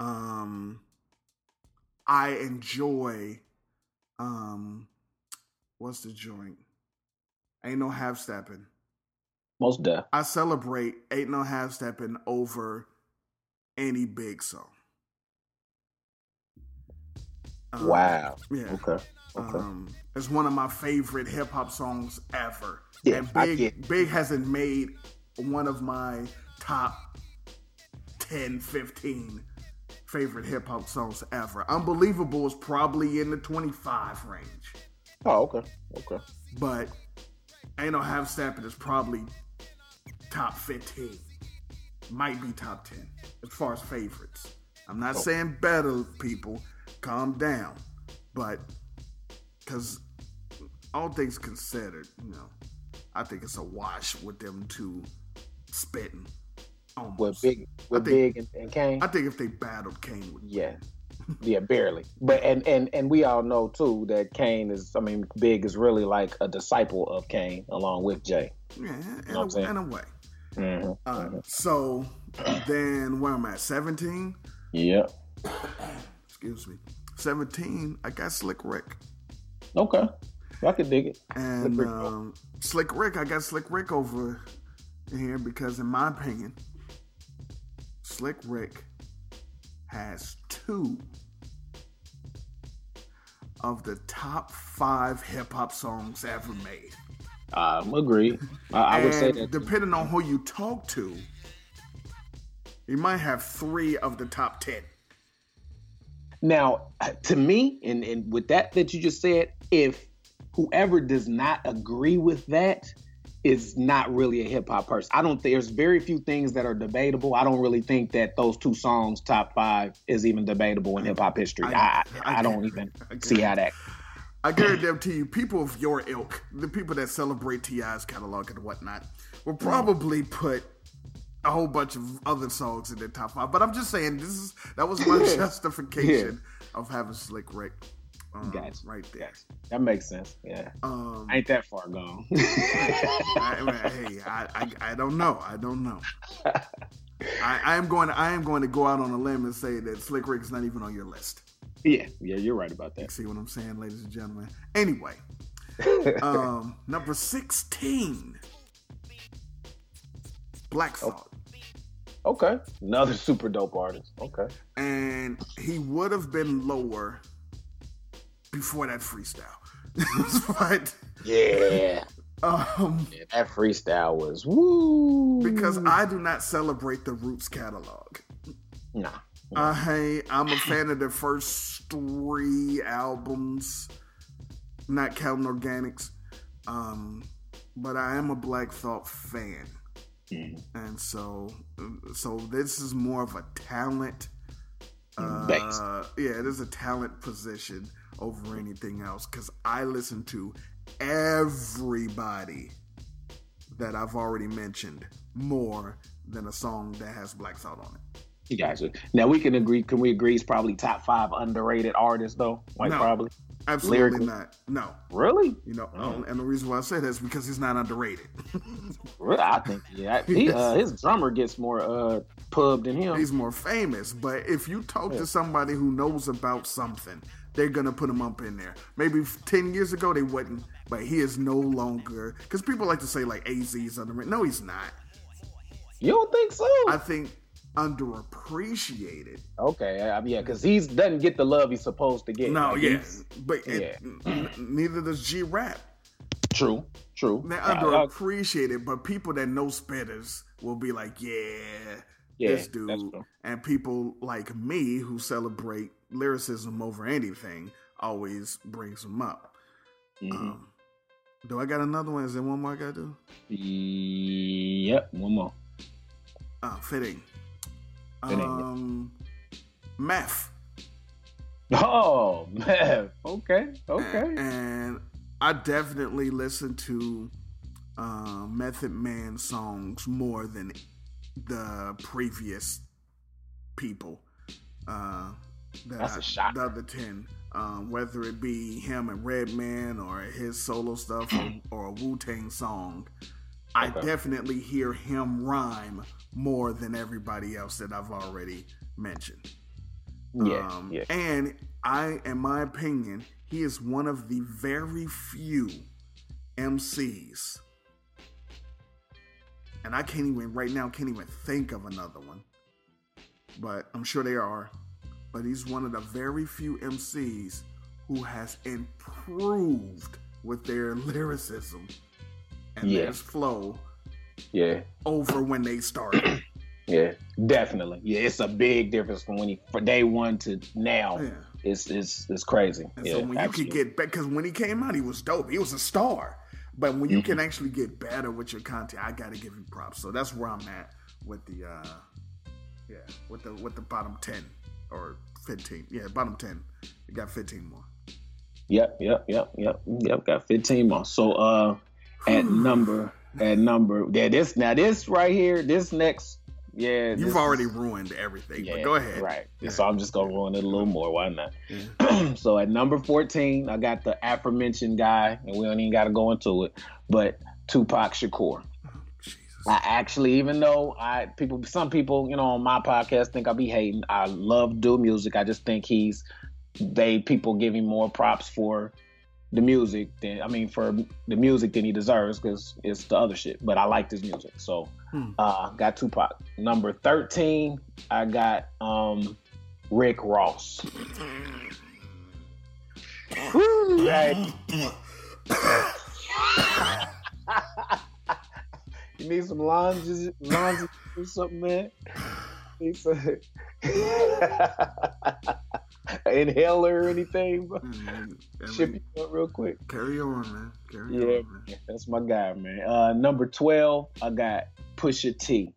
um I enjoy um what's the joint? Ain't no half stepping. most deaf. I celebrate Ain't No Half Stepping over any big song. Um, Wow. Yeah. Okay. Okay. Um, it's one of my favorite hip hop songs ever. Yeah, and Big Big hasn't made one of my top 10, 15 favorite hip hop songs ever. Unbelievable is probably in the 25 range. oh, okay. Okay. But Ain't No Half Stepping is probably top 15. Might be top 10 as far as favorites. I'm not saying better, people. Calm down. But, because all things considered, you know, I think it's a wash with them two spitting. Almost. With big, with think- big and, and Kane. I think if they battled, Kane would. Yeah. Yeah, barely. But and and and we all know too that Kane is I mean Big is really like a disciple of Kane along with Jay. Yeah, in, a, in a way. Mm-hmm. Uh, so then where am I? 17? Yeah. Excuse me. 17, I got Slick Rick. Okay. I could dig it. And Rick. um, Slick Rick, I got Slick Rick over here because, in my opinion, Slick Rick has two of the top five hip hop songs ever made. Um, agreed. I, I would say that. depending on who you talk to, you might have three of the top ten. Now, to me, and, and with that that you just said, if whoever does not agree with that is not really a hip hop person. I don't think there's very few things that are debatable. I don't really think that those two songs, top five, is even debatable in hip hop history. I, I, I don't even see how that. I guarantee them to you, people of your ilk, the people that celebrate T.I.'s catalog and whatnot, will mm. probably put a whole bunch of other songs in their top five. But I'm just saying, this is that was my justification of having Slick Rick um, Gotcha. right there. That makes sense. Yeah, Um, ain't that far gone. I, I- hey, I, I, I don't know. I don't know. I, I am going. To, I am going to go out on a limb and say that Slick Rick is not even on your list. yeah, yeah, you're right about that. See what I'm saying, ladies and gentlemen? Anyway, um, number 16, Black Thought. Okay, another super dope artist. Okay, And he would have been lower before that freestyle. but, yeah, um, yeah, that freestyle was woo. because I do not celebrate the Roots catalog. nah, I, I'm a fan of the first three albums, not counting Organix. Um, but I am a Black Thought fan. and so so this is more of a talent uh, yeah it is a talent position over anything else because i listen to everybody that i've already mentioned more than a song that has black thought on it you guys. are- Now we can agree. Can we agree? He's probably top five underrated artist though. Like No. probably. absolutely Lyrically? not no Really? you know Oh. and the reason why i say that is because he's not underrated Really? I think yeah. He, uh, his drummer gets more uh pub than him. he's more famous. But if you talk to somebody who knows about something, they're gonna put him up in there. Maybe ten years ago they wouldn't, but he is no longer because people like to say like Az is underrated. No, he's not. you don't think so? I think underappreciated. okay, I, yeah, because he doesn't get the love he's supposed to get. No, Like, yeah, but it, neither does G Rap. True, true. They're I- underappreciated, but people that know spitters will be like, yeah, Yeah, this dude. And people like me who celebrate lyricism over anything always brings them up. Mhm. Um, do I got another one? Is there one more I gotta do? Yep, one more. Uh, fitting. Fitting, yeah. Um, meth. Oh man. Okay. And, Okay. and I definitely listen to uh, Method Man songs more than the previous people. Uh, that That's a shock. The other ten, um, whether it be him and Redman or his solo stuff or, or a Wu Tang song, I Okay. definitely hear him rhyme more than everybody else that I've already mentioned. Yeah, Um, yeah. And I, in my opinion, he is one of the very few MCs. And I can't even, right now, can't even think of another one. But I'm sure there are. But he's one of the very few MCs who has improved with their lyricism and Yeah. their flow Yeah, over when they started. yeah, definitely. Yeah, it's a big difference from when he from day one to now. yeah. It's it's it's crazy. And yeah, so when absolutely. you can get back, because when he came out, he was dope. He was a star. But when you Mm-hmm. can actually get better with your content, I gotta give you props. So that's where I'm at with the, uh yeah, with the with the bottom ten or fifteen. Yeah, bottom ten. You got fifteen more. Yep, yep, yep, yep, yep. Got 15 more. So uh at number at number yeah, this now this right here, this next yeah. You've already is- ruined everything. yeah, but go ahead. Right. Yeah. So I'm just gonna ruin it a little more. Why not? Yeah. so at number 14, I got the aforementioned guy, and we don't even gotta go into it, but Tupac Shakur. Jesus. I actually, even though I people, some people, you know, on my podcast think I be hating. I love do music. I just think he's they people give him more props for the music than I mean for the music than he deserves because it's the other shit. But I like his music, so Hmm. uh, got Tupac. Number thirteen, I got um Rick Ross. Woo, right. you need some lunges, lunges or something, man. Need some inhaler or anything, bro. Mm, Ship you up real quick. carry on, man. Carry Yeah, on, man. that's my guy, man. Uh, number twelve, I got Pusha T.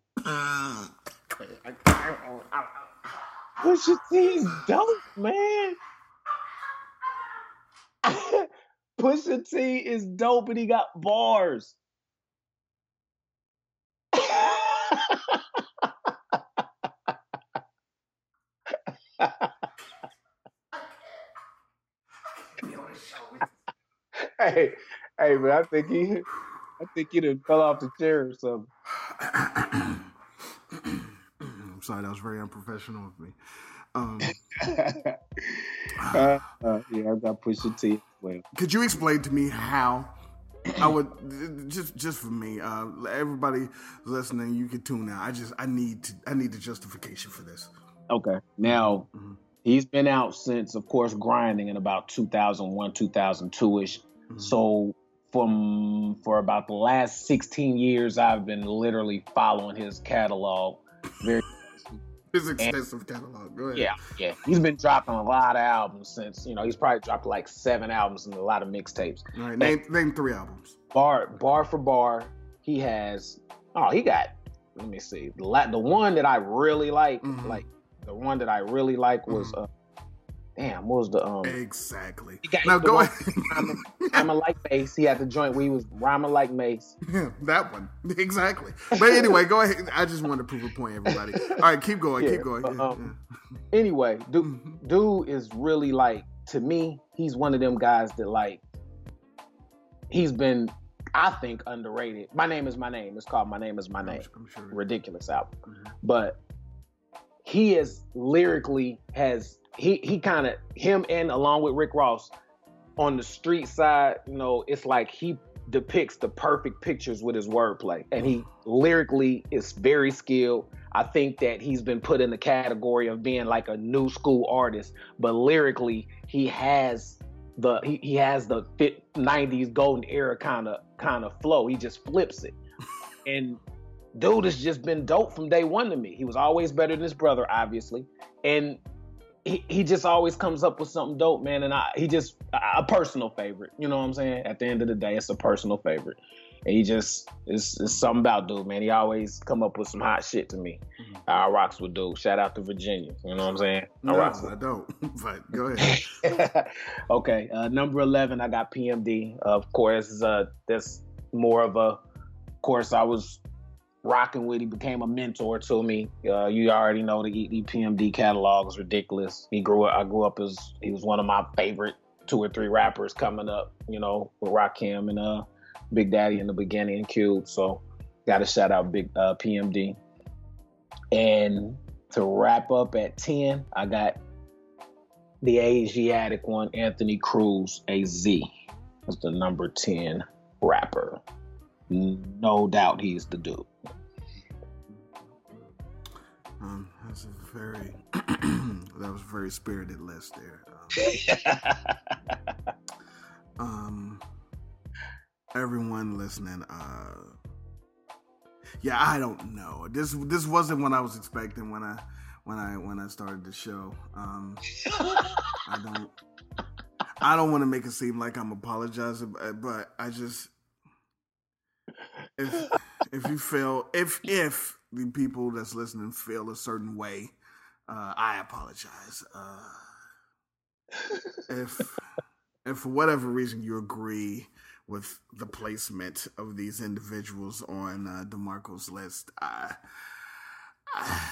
Pusha T's dope, man. Pusha T is dope, and he got bars. hey, hey, man, I think he, I think he done fell off the chair or something. I'm sorry, that was very unprofessional of me. Um, uh, uh, yeah, I got Pusha T as well. could you explain to me how I would just just for me, uh, everybody listening, you can tune out. I just I need to I need the justification for this. Okay. Now, Mhm. he's been out since, of course, grinding in about 2001, 2002 ish. Mhm. So, from for about the last 16 years, I've been literally following his catalog. Very, His extensive catalog. Go ahead. yeah, yeah. He's been dropping a lot of albums since, you know, he's probably dropped like seven albums and a lot of mixtapes. All right. Name name three albums. bar bar for bar he has oh he got let me see the the one that i really like Mhm. like the one that i really like was uh damn what was the um Exactly. He got- Now the go one- ahead. rhyming like Mase he had the joint where he was rhyming like Mase Yeah, that one. Exactly. But anyway, go ahead. I just wanted to prove a point, everybody. All right, keep going. Yeah, keep going. but, Yeah, um, anyway dude dude is really like to me he's one of them guys that like he's been i think underrated my name is my name it's called my name is my I'm, name I'm sure. ridiculous album. Mhm. But he is lyrically has he he kind of him and along with Rick Ross on the street side, you know, it's like he depicts the perfect pictures with his wordplay. And he lyrically is very skilled. I think that he's been put in the category of being like a new school artist, but lyrically he has the he, he has the fit 90s golden era kind of kind of flow. He just flips it. and dude has just been dope from day one to me. He was always better than his brother, obviously, and he, he just always comes up with something dope, man. And I he just a, personal favorite. You know what I'm saying? At the end of the day, it's a personal favorite. And he just it's, it's something about dude, man. He always come up with some hot shit to me. Mhm. I rocks with dude. Shout out to Virginia. You know what I'm saying? I No, I don't. But go ahead. okay, uh, number eleven, I got PMD. of course, uh, that's more of a. Of course, I was rocking with. He became a mentor to me. Uh, you already know the EPMD catalog is ridiculous. He grew up. I grew up as he was one of my favorite two or three rappers coming up. You know, with Rakim and uh, Big Daddy in the beginning and Cube. So, got to shout out Big uh, PMD. And to wrap up at ten, I got the Asiatic one, Anthony Cruz, AZ, was the number ten rapper. No doubt he's the dude. Um, that's a very that was a very spirited list there. Um, um, everyone listening, uh, yeah, I don't know. This this wasn't what I was expecting when I when I when I started the show. Um, I don't I don't want to make it seem like I'm apologizing, but, but I just if if you feel if if the people that's listening feel a certain way, uh, I apologize. Uh, if if for whatever reason you agree with the placement of these individuals on uh, Demarco's list, I, I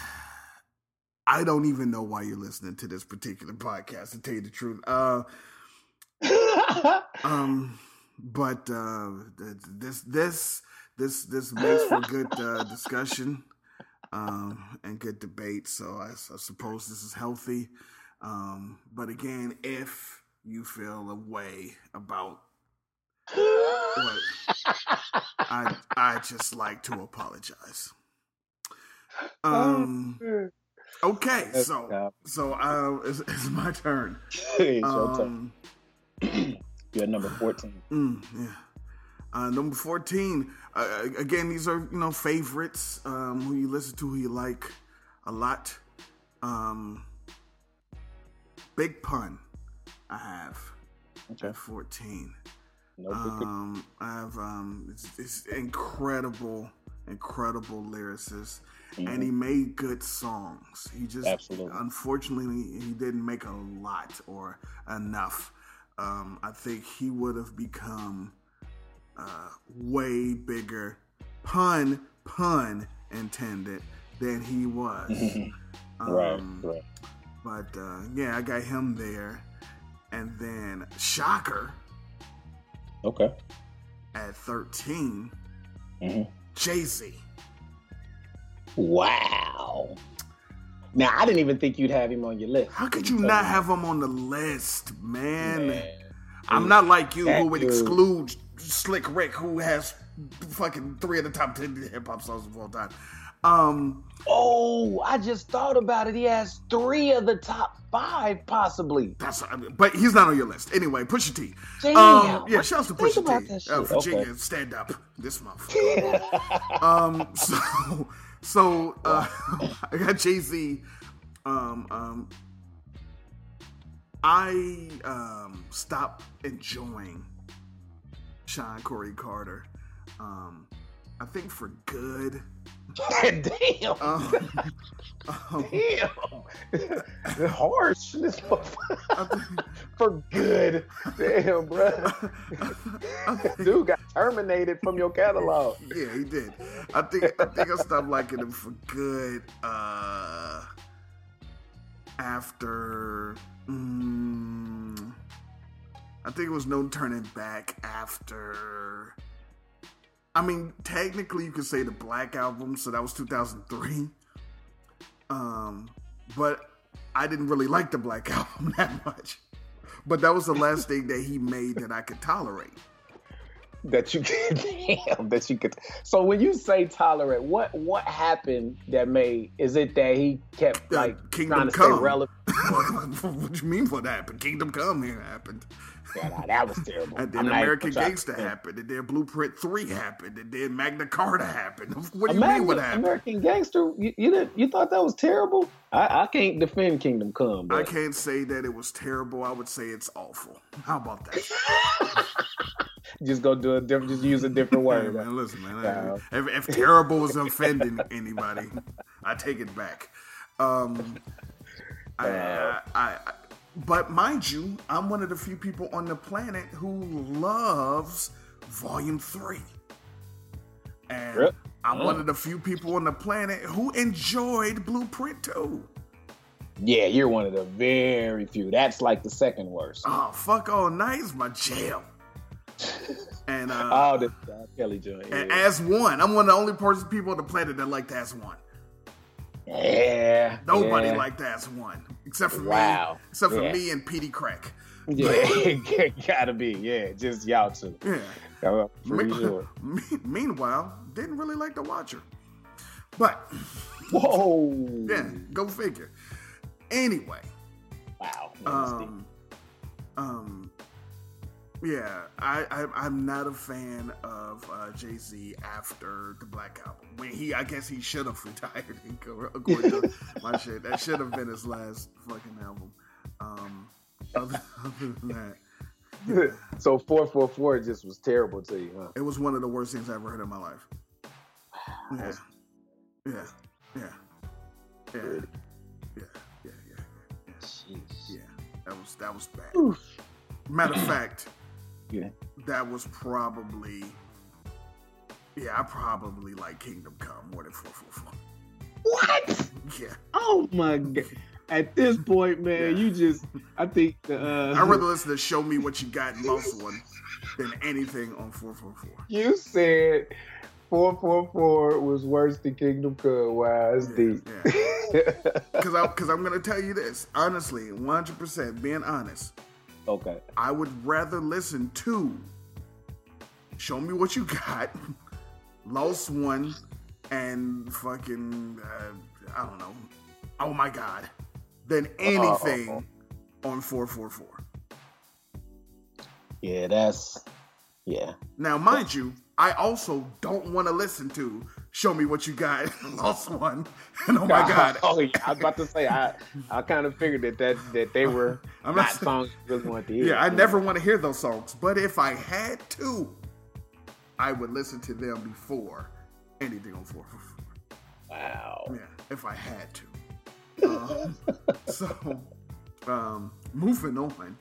I don't even know why you're listening to this particular podcast. To tell you the truth, uh, um, but uh, this this this this makes for good uh, discussion um, and good debate. So I, I, suppose this is healthy. Um, but again, if you feel a way about what I I just like to apologize. Um. Okay, so so uh, it's, it's my turn. It's your turn. Um, You're number fourteen. Mm, yeah. Uh, number 14, uh, again, these are, you know, favorites, um, who you listen to, who you like a lot. Um, Big Pun, I have okay. at 14. No um, I have, um, it's, it's incredible, incredible lyricist. Mm-hmm. And he made good songs. He just, Absolutely. unfortunately, he didn't make a lot or enough. Um, I think he would have become uh, way bigger pun pun intended than he was. um, right, right. But uh, yeah, I got him there, and then Shocker. Okay. At 13 mm-hmm. Jay Z. Wow. Now I didn't even think you'd have him on your list. How could you not have him on the list, man? man. I'm not like you who would dude. exclude Slick Rick, who has fucking three of the top ten hip hop songs of all time. Um, oh, I just thought about it. He has three of the top five, possibly. That's, but he's not on your list anyway. Pusha T. Damn. Um, yeah, shouts to Pusha T. Uh, Virginia, okay. stand up. This motherfucker. um, so, so uh, I got Jay Z. Um, um, I um stopped enjoying Shawn Corey Carter. Um, I think for good. Damn. Um, um, Damn. Harsh. for good. Damn, bro. Dude got terminated from your catalog. Yeah, he did. I think I think I stopped liking him for good. Uh, after. Mm, I think it was No Turning Back after. I mean, technically, you could say the Black Album, so that was 2003. Um, but I didn't really like the Black Album that much. But that was the last thing that he made that I could tolerate. That you could, damn, that you could. So when you say tolerate, what what happened that made? Is it that he kept like uh, Kingdom trying to Come. stay relevant? what you mean what happened? Kingdom Come here happened. Yeah, nah, that was terrible. and then I'm American Gangster happened, and then Blueprint Three happened, and then Magna Carta happened. What do you Magna, mean? What happened? American Gangster? You, you did you thought that was terrible? I, I can't defend Kingdom Come. But... I can't say that it was terrible. I would say it's awful. How about that? just go do a different. Just use a different word. Hey, man, listen, man. If, if terrible was offending anybody, I take it back. Um, I, I, I, but mind you, I'm one of the few people on the planet who loves Volume Three, and I'm one of the few people on the planet who enjoyed Blueprint 2. Yeah, you're one of the very few. That's like the second worst. Oh, fuck all night's my jam. And uh, Oh, the Kelly joint. and Yeah. as one, I'm one of the only person people on the planet that liked as one. Yeah. Nobody yeah. liked as one except for Wow. me, except for Yeah. me and Petey Crack. Yeah, gotta be. Yeah, just y'all two. Yeah. Me- sure. me- meanwhile, didn't really like the Watcher, but Whoa. yeah, go figure. Anyway, Wow. um, um, yeah, I, I I'm not a fan of uh, Jay Z after the Black Album. When he, I guess he should have retired. According to my shit, that should have been his last fucking album. Um, other, other than that, so four four four just was terrible to you, huh? it was one of the worst things I ever heard in my life. Yeah, yeah, yeah, yeah, yeah, yeah, yeah, yeah. Yeah, that was that was bad. Matter of fact, Yeah. that was probably yeah, I probably like Kingdom Come more than four four four. What? Yeah, Oh my god. At this point, man, you just I think the uh I'd rather listen to "Show Me What You Got" in Lost One than anything on four four four. you said 444 was worse than Kingdom Come. Wow, that's Yeah, deep. Because I because I'm gonna tell you this honestly, one hundred percent, being honest, okay. I would rather listen to "Show Me What You Got," Lost One, and fucking uh, I don't know. Oh my god, than anything on four four four. Yeah, that's yeah. Now, mind you, I also don't want to listen to "Show Me What You Got," Lost One, and oh my god, Oh, yeah, I was about to say I I kind of figured that that that they were I'm not not- songs you really wanted to hear. yeah, I never want to hear those songs. But if I had to, I would listen to them before anything on four four four. Wow. Yeah, if I had to. Um, so, um, moving on.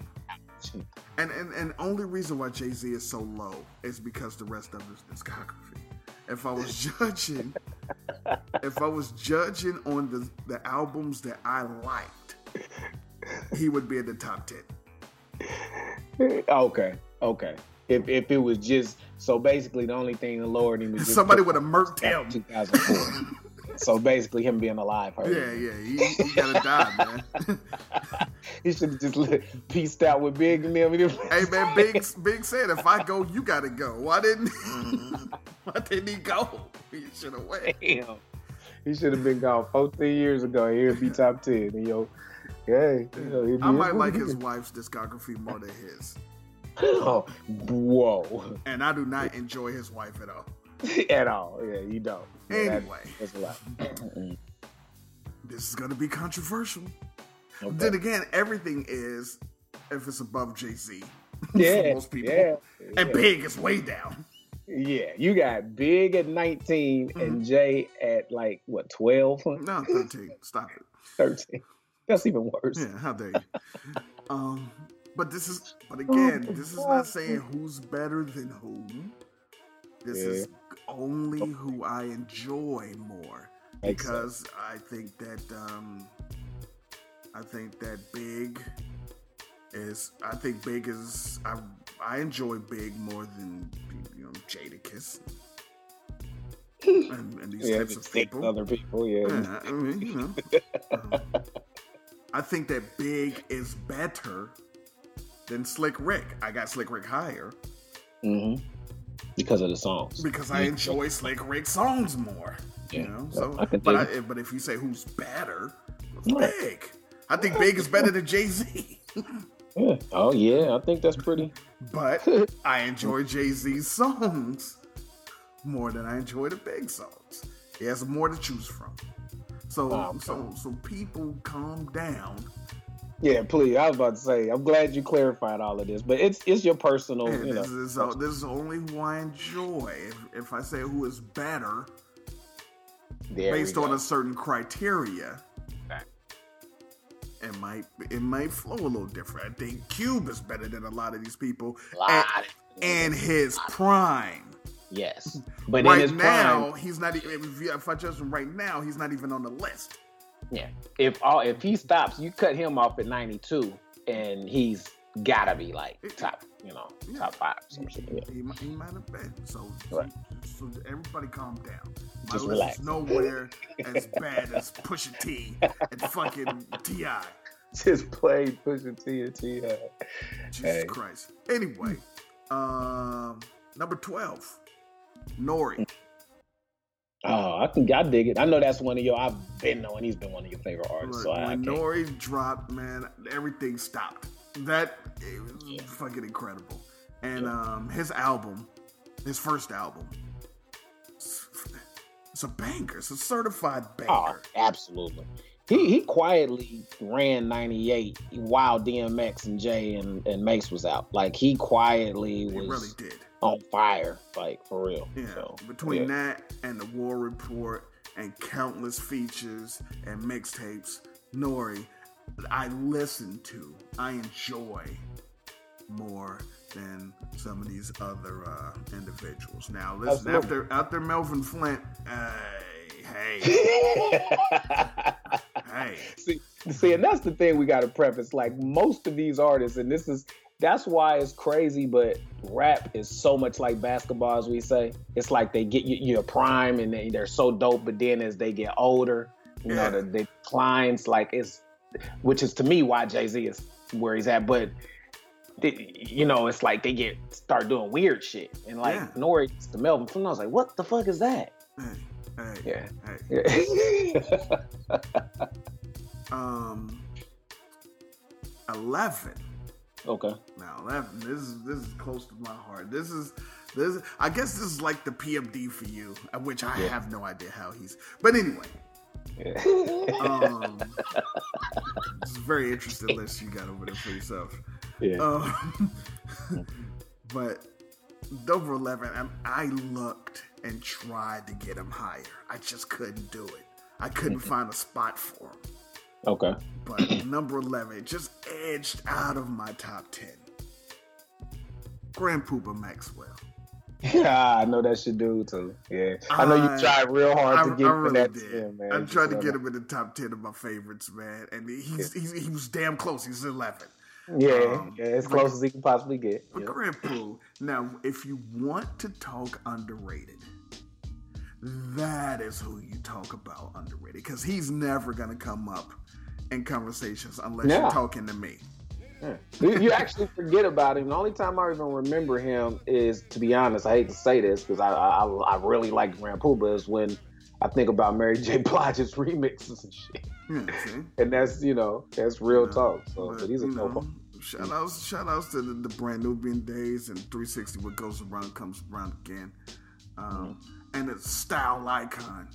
And, and and only reason why Jay Z is so low is because the rest of his discography. If I was judging, if I was judging on the the albums that I liked, he would be in the top ten. Okay. Okay. If if it was just so basically the only thing that lowered him was Somebody would have murked him. 2004. so basically him being alive. hurt Yeah, him. yeah, he, he gotta die, man. He should have just pieced out with Big and them. hey, man, Big Big said, if I go, you gotta go. Why didn't mm-hmm. Why didn't he go? He should have went. Damn. He should have been gone 14 years ago. He'd be top 10. And yo, hey, you know, I might like his is. wife's discography more than his. Oh, whoa. And I do not enjoy his wife at all. At all. Yeah, you don't. Yeah, that- Anyway. that's a lot. This is gonna be controversial. Okay. Then again, everything is if it's above Jay Z. Yeah, for most people. yeah, And yeah. Big is way down. Yeah, you got Big at 19 Mm-hmm. and Jay at like, what, 12? No, 13. Stop it. 13. That's even worse. Yeah, how dare you? um, but this is, but again, this is not saying who's better than who. This is only who I enjoy more because I think that um, I think that Big is. I think Big is. I I enjoy Big more than you know Jadakiss and, and these Yeah, types of people. other people, yeah. Yeah, I mean, you know. Um, I think that Big is better than Slick Rick. I got Slick Rick higher hmm Because of the songs. because I enjoy Slick Rick songs more. You Yeah, know, so I can but I, but if you say who's better, Yeah. Big. I think Big is better than Jay Z. Yeah. Oh, yeah, I think that's pretty. but I enjoy Jay Z's songs more than I enjoy the Big songs. He has more to choose from. So ah, Wow. so so people calm down. Yeah, please. I was about to say, I'm glad you clarified all of this, but it's it's your personal, And you know. this, is, uh, this is only who I enjoy. If, if I say who is better there based on a certain criteria, Right. it might it might flow a little different. I think Cube is better than a lot of these people Lot. at, in his prime. Yes, but in right his now, prime, he's not even. If, you- if I judge him right now, he's not even on the list. Yeah. If all if he stops, you cut him off at 92, and he's gotta be like top, you know, Yeah. top five. Some shit. Yeah. He, might- he might have been. So, Right. so, so everybody calm down. My Just relax. nowhere as bad as Pusha T and fucking T.I. Just play Pusha T and T.I. Jesus Hey. Christ. Anyway, um, number twelve, Nori. Oh, I can I dig it. I know that's one of your. I've been knowing he's been one of your favorite artists. Look, so when can't. Nori dropped, man, everything stopped. That it was fucking incredible. And um, his album, his first album, it's, a banger. It's a certified Oh, absolutely. He he quietly ran 98 while DMX and Jay and, and Mase was out. Like he quietly He was really did. on fire, like for real. Yeah. So, Between yeah. that and the War Report and countless features and mixtapes, Nori, I listen to, I enjoy more than some of these other uh, individuals. Now, listen, Absolutely. after after Melvin Flynt, hey, hey, see, see, and that's the thing we got to preface. Like most of these artists, and this is that's why it's crazy. But rap is so much like basketball, as we say. It's like they get you your prime, and they, they're so dope. But then as they get older, you Yeah. know, the, the declines. Like it's, which is to me why Jay Z is where he's at. But you know, it's like they get start doing weird shit, and like Yeah. Nori to Melvin I was like, what the fuck is that? Hey, Yeah. hey. Yeah. Um, eleven. okay. Now, 11, this is this is close to my heart. This is this. I guess this is like the PMD for you, uh, which I Yeah. have no idea how he's. But anyway, Yeah. um, it's a very interesting list you got over there for yourself. yeah. Um, but number eleven, I, I looked and tried to get him higher. I just couldn't do it. I couldn't find a spot for him. Okay. But number 11 just edged out of my top 10. Grand Puba Maxwell. Yeah, I know that shit do too. Yeah, I know you tried real hard I, to get I really that did. ten, man. I tried to get him- in the top 10 of my favorites, man. And he's, he's, he was damn close. He's 11. Yeah, um, yeah, as close as he can possibly get. But Yeah. Grand Poo, now, if you want to talk underrated, that is who you talk about underrated. Because he's never going to come up in conversations unless Yeah. you're talking to me. you, you actually forget about him. The only time I even remember him is, to be honest, I hate to say this because I, I I really like Grand Puba is when I think about Mary J. Blige's remixes and shit, Yeah, and that's you know that's real know, talk. So, but, but, he's a you know, shout outs, shout outs to the, the Brand Nubian days and 360. What goes around comes around again. Um, Mm-hmm. And it's style icon,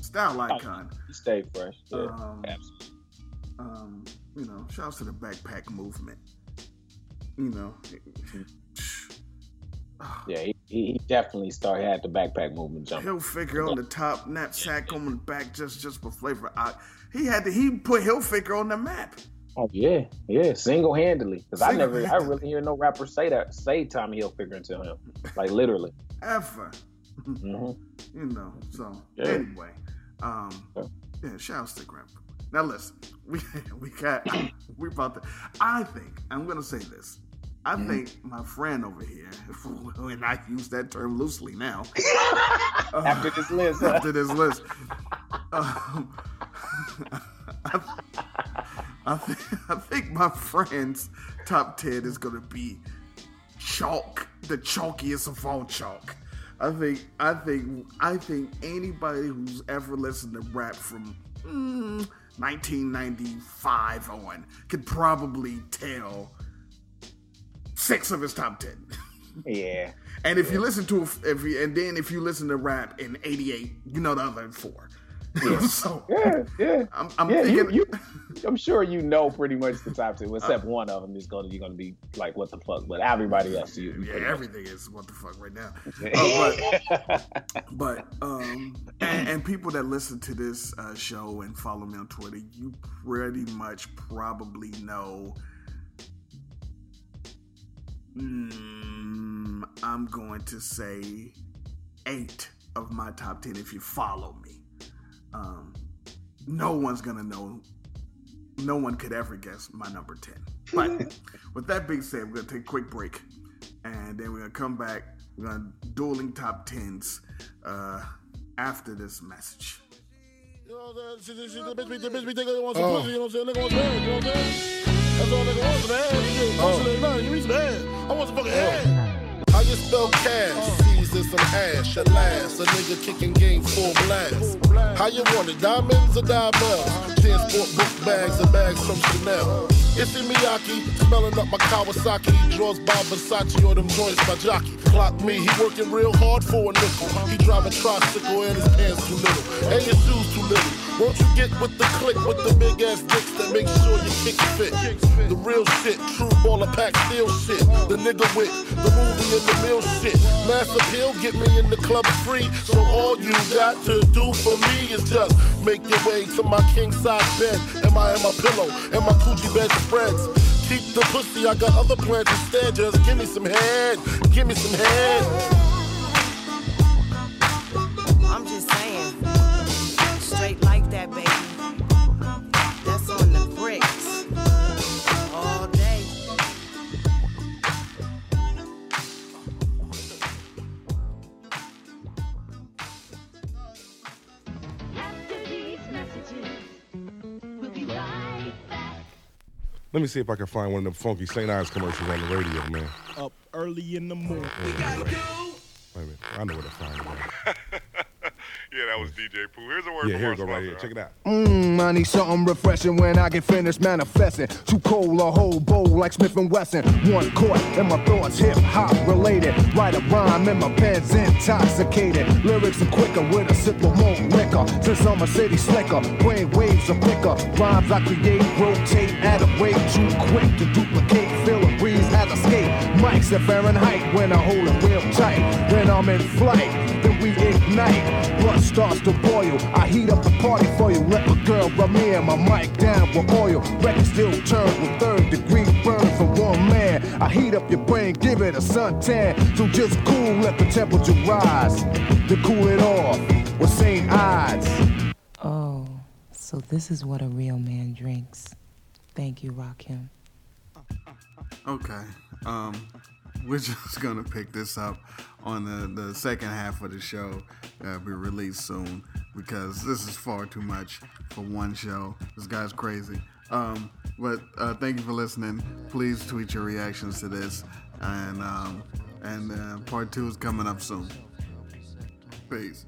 style icon. Stay fresh. Yeah, Um, absolutely. Um, you know, shout outs to the backpack movement. You know, Yeah, he, he definitely started had the backpack movement jump. Hill figure on the top, knapsack on the back, just just for flavor. I, he had to he put Hilfiger on the map. Oh yeah, yeah, single handedly. Because I never, I really hear no rapper say that, say Tommy Hilfiger until him, like literally. Ever. Hmm you know. So Yeah. anyway, um, Yeah. yeah, shouts to Grandpa. Now listen, we we got we about to. I think I'm gonna say this. I Mm-hmm. think my friend over here, and I use that term loosely now, uh, After this list, huh? after this list, um, I, I, think, I think my friend's top ten is gonna be chalk, the chalkiest of all chalk. I think, I think, I think anybody who's ever listened to rap from mm, 1995 on could probably tell six of his top ten. yeah, And if you listen to if you, and then if you listen to rap in '88, you know the other four. so yeah, yeah. I'm, I'm yeah, thinking. you, you, I'm sure you know pretty much the top two, except one of them is going to you're going to be like, what the fuck? But everybody else, you, yeah, pretty much- everything is what the fuck right now. Uh, but but um, and, and people that listen to this uh, show and follow me on Twitter, you pretty much probably know. Mm, I'm going to say eight of my top 10 if you follow me. Um, no one's going to know. No one could ever guess my number 10. But with that being said, we're going to take a quick break. And then we're going to come back. We're going to dueling top 10s uh, after this message. You know what I'm saying? Shit, shit, the bitch be, the bitch be thinking they want some pussy, you know what I'm saying? Nigga wants some head, you know what I'm saying? That's all nigga wants, some head. Shit, pussy ain't nothing. You need some head. I want some fucking head. How you spell cash? C's and some ash. At last, a nigga kicking game full blast. How you want it? Diamonds or diamonds? Transport book bags or bags from Chanel. It's Miyake, smelling up my Kawasaki. Draws by Versace or them joints by Jockey. Clock me, he working real hard for a nickel. He drive a tricycle and his pants too little. And his shoes too little. Won't you get with the click with the big ass dicks that make sure your kicks fit? The real shit, true baller pack steel shit. The nigga with the movie and the mill shit. Mass appeal, get me in the club free. So all you got to do for me is just make your way to my king size bed. Am I in my pillow? And my Gucci bed spreads. Keep the pussy, I got other plans instead. Just give me some head, give me some head. I'm just saying. Let me see if I can find one of them funky St. Ides commercials on the radio, man. Up early in the morning. Wait a minute. I know where to find it. Man. Yeah, that was DJ Pooh. Here's a word Yeah, from here we go right here. Check it out. Mmm, I need something refreshing when I get finished manifesting. Too cold, a whole bowl like Smith and Wesson. One quart, and my thoughts hip hop related. Write a rhyme, and my pen's intoxicated. Lyrics are quicker with a sip of more liquor. Since I'm a city slicker, brain waves are thicker. Rhymes I create rotate at a rate too quick to duplicate. Skate. Mics at Fahrenheit when I hold it real tight. Then I'm in flight, then we ignite. Blood starts to boil. I heat up the party for you. Let my girl rub me and my mic down with oil. Record still turns with third degree burn from one man. I heat up your brain, give it a suntan. So just cool, let the temperature rise. To cool it off with St. Ides. Oh, so this is what a real man drinks. Thank you, Rakim. Okay. Um, we're just gonna pick this up on the, the second half of the show that will be released soon because this is far too much for one show. This guy's crazy. Um, but uh, thank you for listening. Please tweet your reactions to this, and um, and uh, part two is coming up soon. Peace.